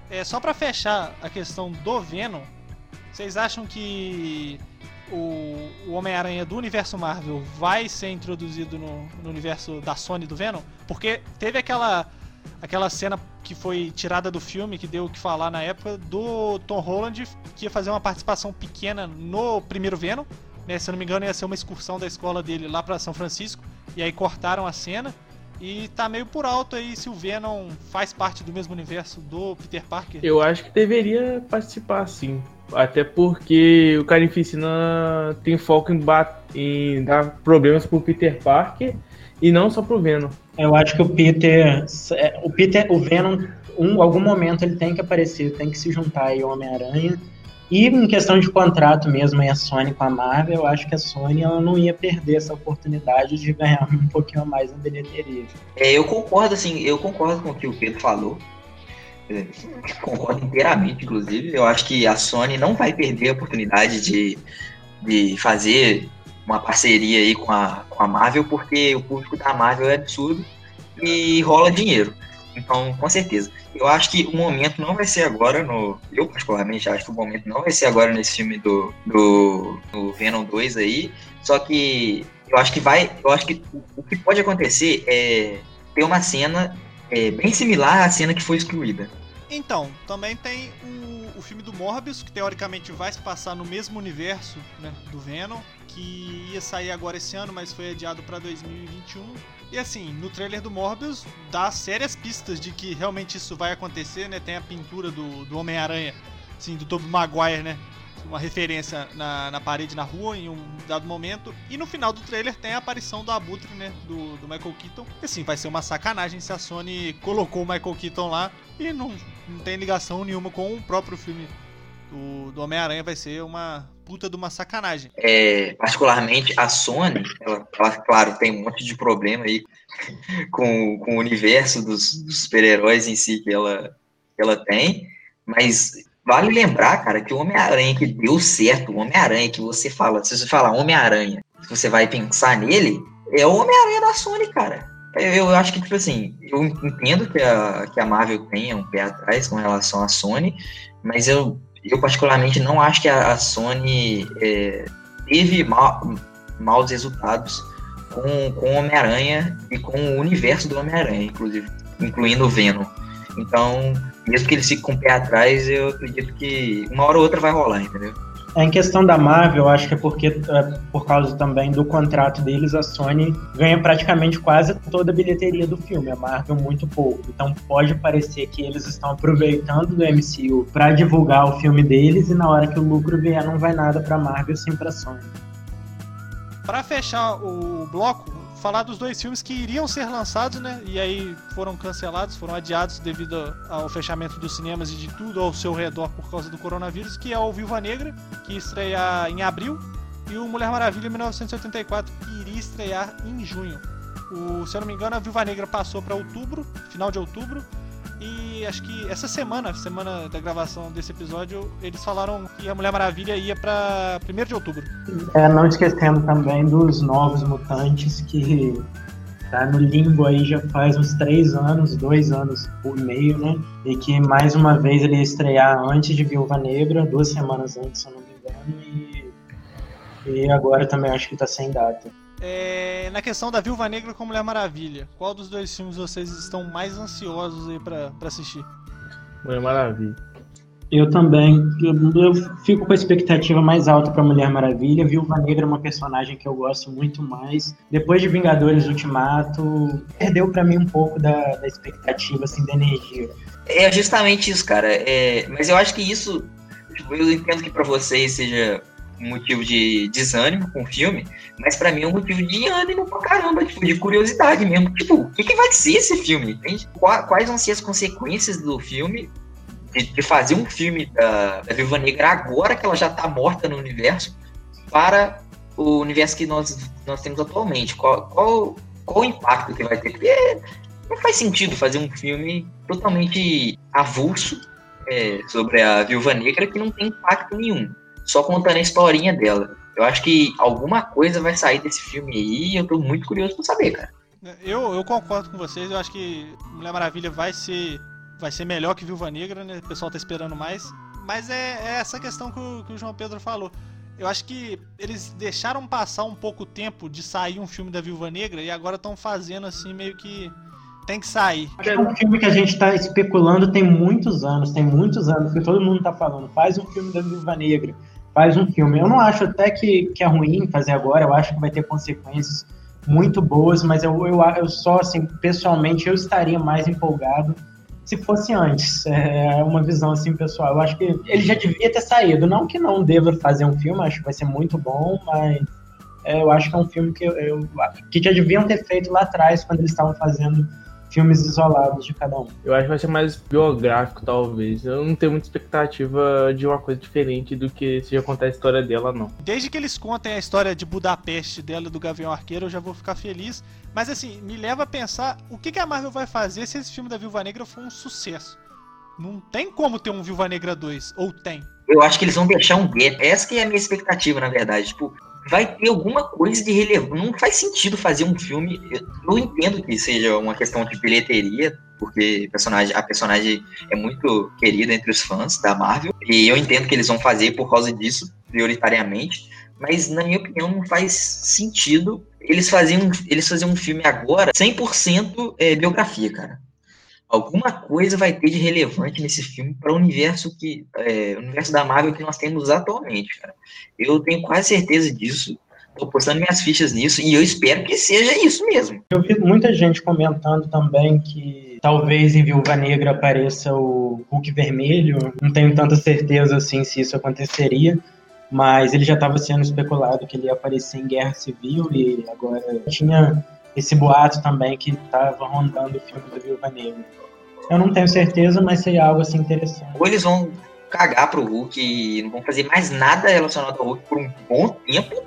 É só para fechar a questão do Venom, vocês acham que o, o Homem-Aranha do universo Marvel vai ser introduzido no, no universo da Sony do Venom? Porque teve aquela aquela cena que foi tirada do filme, que deu o que falar na época, do Tom Holland, que ia fazer uma participação pequena no primeiro Venom, né, se eu não me engano, ia ser uma excursão da escola dele lá para São Francisco. E aí cortaram a cena. E tá meio por alto aí se o Venom faz parte do mesmo universo do Peter Parker. Eu acho que deveria participar sim. Até porque o Carnificina tem foco em, em dar problemas pro Peter Parker e não só pro Venom. Eu acho que o Peter. O Peter, o Venom, em algum momento ele tem que aparecer, tem que se juntar aí ao Homem-Aranha e em questão de contrato mesmo, a Sony com a Marvel, eu acho que a Sony ela não ia perder essa oportunidade de ganhar um pouquinho a mais na bilheteria. É, eu concordo, assim, eu concordo com o que o Pedro falou. É, concordo inteiramente, inclusive. Eu acho que a Sony não vai perder a oportunidade de, de fazer uma parceria aí com a, com a Marvel, porque o público da Marvel é absurdo e rola dinheiro. Então, com certeza. Eu acho que o momento não vai ser agora no. Eu, particularmente, acho que o momento não vai ser agora nesse filme do, do, do Venom 2 aí. Só que eu acho que vai. Eu acho que o, o que pode acontecer é ter uma cena é, bem similar à cena que foi excluída. Então, também tem o filme do Morbius, que teoricamente vai se passar no mesmo universo né, do Venom, que ia sair agora esse ano, mas foi adiado para 2021. E assim, no trailer do Morbius dá sérias pistas de que realmente isso vai acontecer, né? Tem a pintura do, do Homem-Aranha, assim, do Tobey Maguire, né? Uma referência na, na parede na rua em um dado momento. E no final do trailer tem a aparição do Abutre, né? Do, do Michael Keaton. E assim, vai ser uma sacanagem se a Sony colocou o Michael Keaton lá e não, não tem ligação nenhuma com o próprio filme do, do Homem-Aranha. Vai ser uma, puta de uma sacanagem. É, particularmente a Sony, ela, ela, claro, tem um monte de problema aí com, com o universo dos, dos super-heróis em si que ela, que ela tem, mas vale lembrar, cara, que o Homem-Aranha que deu certo, o Homem-Aranha que você fala, se você falar Homem-Aranha, você vai pensar nele, é o Homem-Aranha da Sony, cara. Eu, eu acho que, tipo assim, eu entendo que a, que a Marvel tenha um pé atrás com relação à Sony, mas eu eu particularmente não acho que a, a Sony é, teve mal, maus resultados com, com Homem-Aranha e com o universo do Homem-Aranha, inclusive, incluindo o Venom. Então, mesmo que eles fiquem com o pé atrás, eu acredito que uma hora ou outra vai rolar, entendeu? Em questão da Marvel, acho que é porque, é, por causa também do contrato deles, a Sony ganha praticamente quase toda a bilheteria do filme, a Marvel muito pouco. Então pode parecer que eles estão aproveitando do MCU para divulgar o filme deles e na hora que o lucro vier não vai nada para Marvel sim para Sony. Pra fechar o bloco, falar dos dois filmes que iriam ser lançados, né? E aí foram cancelados, foram adiados devido ao fechamento dos cinemas e de tudo ao seu redor por causa do coronavírus, que é o Viúva Negra, que ia estrear em abril, e o Mulher Maravilha 1984, que iria estrear em junho. O, se eu não me engano, a Viúva Negra passou para outubro, final de outubro, e acho que essa semana, semana da gravação desse episódio, eles falaram que a Mulher Maravilha ia para 1 de outubro. É, não esquecendo também dos Novos Mutantes, que tá no limbo aí já faz uns três anos, dois anos por meio, né? E que mais uma vez ele ia estrear antes de Viúva Negra, duas semanas antes, se eu não me engano, e, e agora também acho que tá sem data. É, na questão da Viúva Negra com Mulher Maravilha, qual dos dois filmes vocês estão mais ansiosos aí pra, pra assistir? Mulher Maravilha. Eu também. Eu, eu fico com a expectativa mais alta para Mulher Maravilha. Viúva Negra é uma personagem que eu gosto muito mais. Depois de Vingadores Ultimato, perdeu para mim um pouco da, da expectativa, assim, da energia. É justamente isso, cara. É, mas eu acho que isso. tipo, eu entendo que pra vocês seja motivo de desânimo com o filme, mas pra mim é um motivo de ânimo pra caramba, tipo, de curiosidade mesmo. Tipo, o que, que vai ser esse filme? Entende? Qua- Quais vão ser as consequências do filme? De, fazer um filme da, da Viúva Negra agora que ela já tá morta no universo para o universo que nós, nós temos atualmente. Qual, qual, qual o impacto que vai ter? Porque não faz sentido fazer um filme totalmente avulso é, sobre a Viúva Negra que não tem impacto nenhum. Só contando a historinha dela. Eu acho que alguma coisa vai sair desse filme aí e eu tô muito curioso pra saber, cara. Eu, eu concordo com vocês, eu acho que Mulher Maravilha vai ser, vai ser melhor que Viúva Negra, né? O pessoal tá esperando mais. Mas é, é essa questão que o, que o João Pedro falou. Eu acho que eles deixaram passar um pouco tempo de sair um filme da Viúva Negra e agora estão fazendo assim, meio que. Tem que sair. Acho que é um filme que a gente tá especulando tem muitos anos, tem muitos anos, que todo mundo tá falando. Faz um filme da Viúva Negra, faz um filme. Eu não acho até que, que é ruim fazer agora, eu acho que vai ter consequências muito boas, mas eu, eu, eu só, assim, pessoalmente, eu estaria mais empolgado se fosse antes. É uma visão, assim, pessoal. Eu acho que ele já devia ter saído. Não que não deva fazer um filme, acho que vai ser muito bom, mas é, eu acho que é um filme que, eu- que já deviam ter feito lá atrás, quando eles estavam fazendo filmes isolados de cada um. Eu acho que vai ser mais biográfico, talvez. Eu não tenho muita expectativa de uma coisa diferente do que se já contar a história dela, não. Desde que eles contem a história de Budapeste dela e do Gavião Arqueiro, eu já vou ficar feliz. Mas assim, me leva a pensar o que, a Marvel vai fazer se esse filme da Viúva Negra for um sucesso. Não tem como ter um Viúva Negra 2, ou tem? Eu acho que eles vão deixar um gap. Essa que é a minha expectativa, na verdade. Tipo, vai ter alguma coisa de relevante. Não faz sentido fazer um filme. Eu entendo que seja uma questão de bilheteria, porque personagem, a personagem é muito querida entre os fãs da Marvel. E eu entendo que eles vão fazer por causa disso, prioritariamente. Mas, na minha opinião, não faz sentido eles fazerem um, eles fazerem um filme agora 100% é, biografia, cara. Alguma coisa vai ter de relevante nesse filme para o universo que é, universo da Marvel que nós temos atualmente, cara. Eu tenho quase certeza disso. Tô postando minhas fichas nisso e eu espero que seja isso mesmo. Eu vi muita gente comentando também que talvez em Viúva Negra apareça o Hulk Vermelho. Não tenho tanta certeza assim se isso aconteceria, mas ele já estava sendo especulado que ele ia aparecer em Guerra Civil e agora tinha esse boato também que estava rondando o filme da Viúva Negra. Eu não tenho certeza, mas seria algo assim interessante. Ou eles vão cagar pro Hulk e não vão fazer mais nada relacionado ao Hulk por um bom tempo,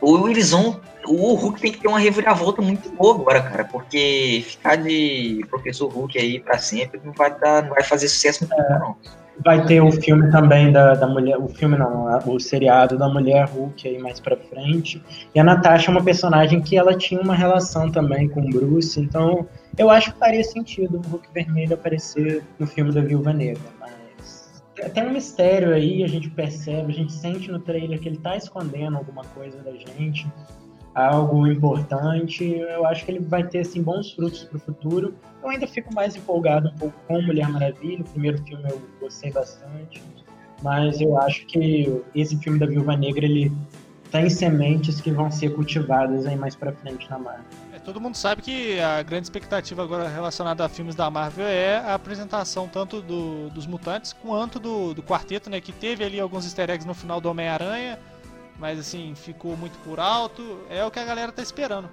ou eles vão. O Hulk tem que ter uma reviravolta muito boa agora, cara, porque ficar de professor Hulk aí pra sempre não vai, dar, não vai fazer sucesso muito, não. Vai ter o filme também da, da mulher, o filme não, o seriado da mulher Hulk aí mais pra frente. E a Natasha é uma personagem que ela tinha uma relação também com o Bruce, então eu acho que faria sentido o Hulk vermelho aparecer no filme da Viúva Negra, mas tem um mistério aí, a gente percebe, a gente sente no trailer que ele tá escondendo alguma coisa da gente, algo importante. Eu acho que ele vai ter assim bons frutos pro futuro. Eu ainda fico mais empolgado um pouco com Mulher Maravilha. O primeiro filme eu gostei bastante. Mas eu acho que esse filme da Viúva Negra, ele tem sementes que vão ser cultivadas aí mais pra frente na Marvel. É, todo mundo sabe que a grande expectativa agora relacionada a filmes da Marvel é a apresentação tanto do- dos mutantes quanto do, do quarteto, né? Que teve ali alguns easter eggs no final do Homem-Aranha. Mas assim, ficou muito por alto. É o que a galera tá esperando.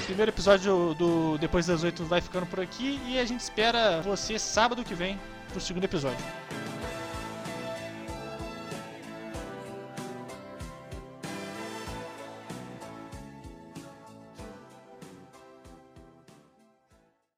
O primeiro episódio do Depois das Oito vai ficando por aqui e a gente espera você sábado que vem pro segundo episódio.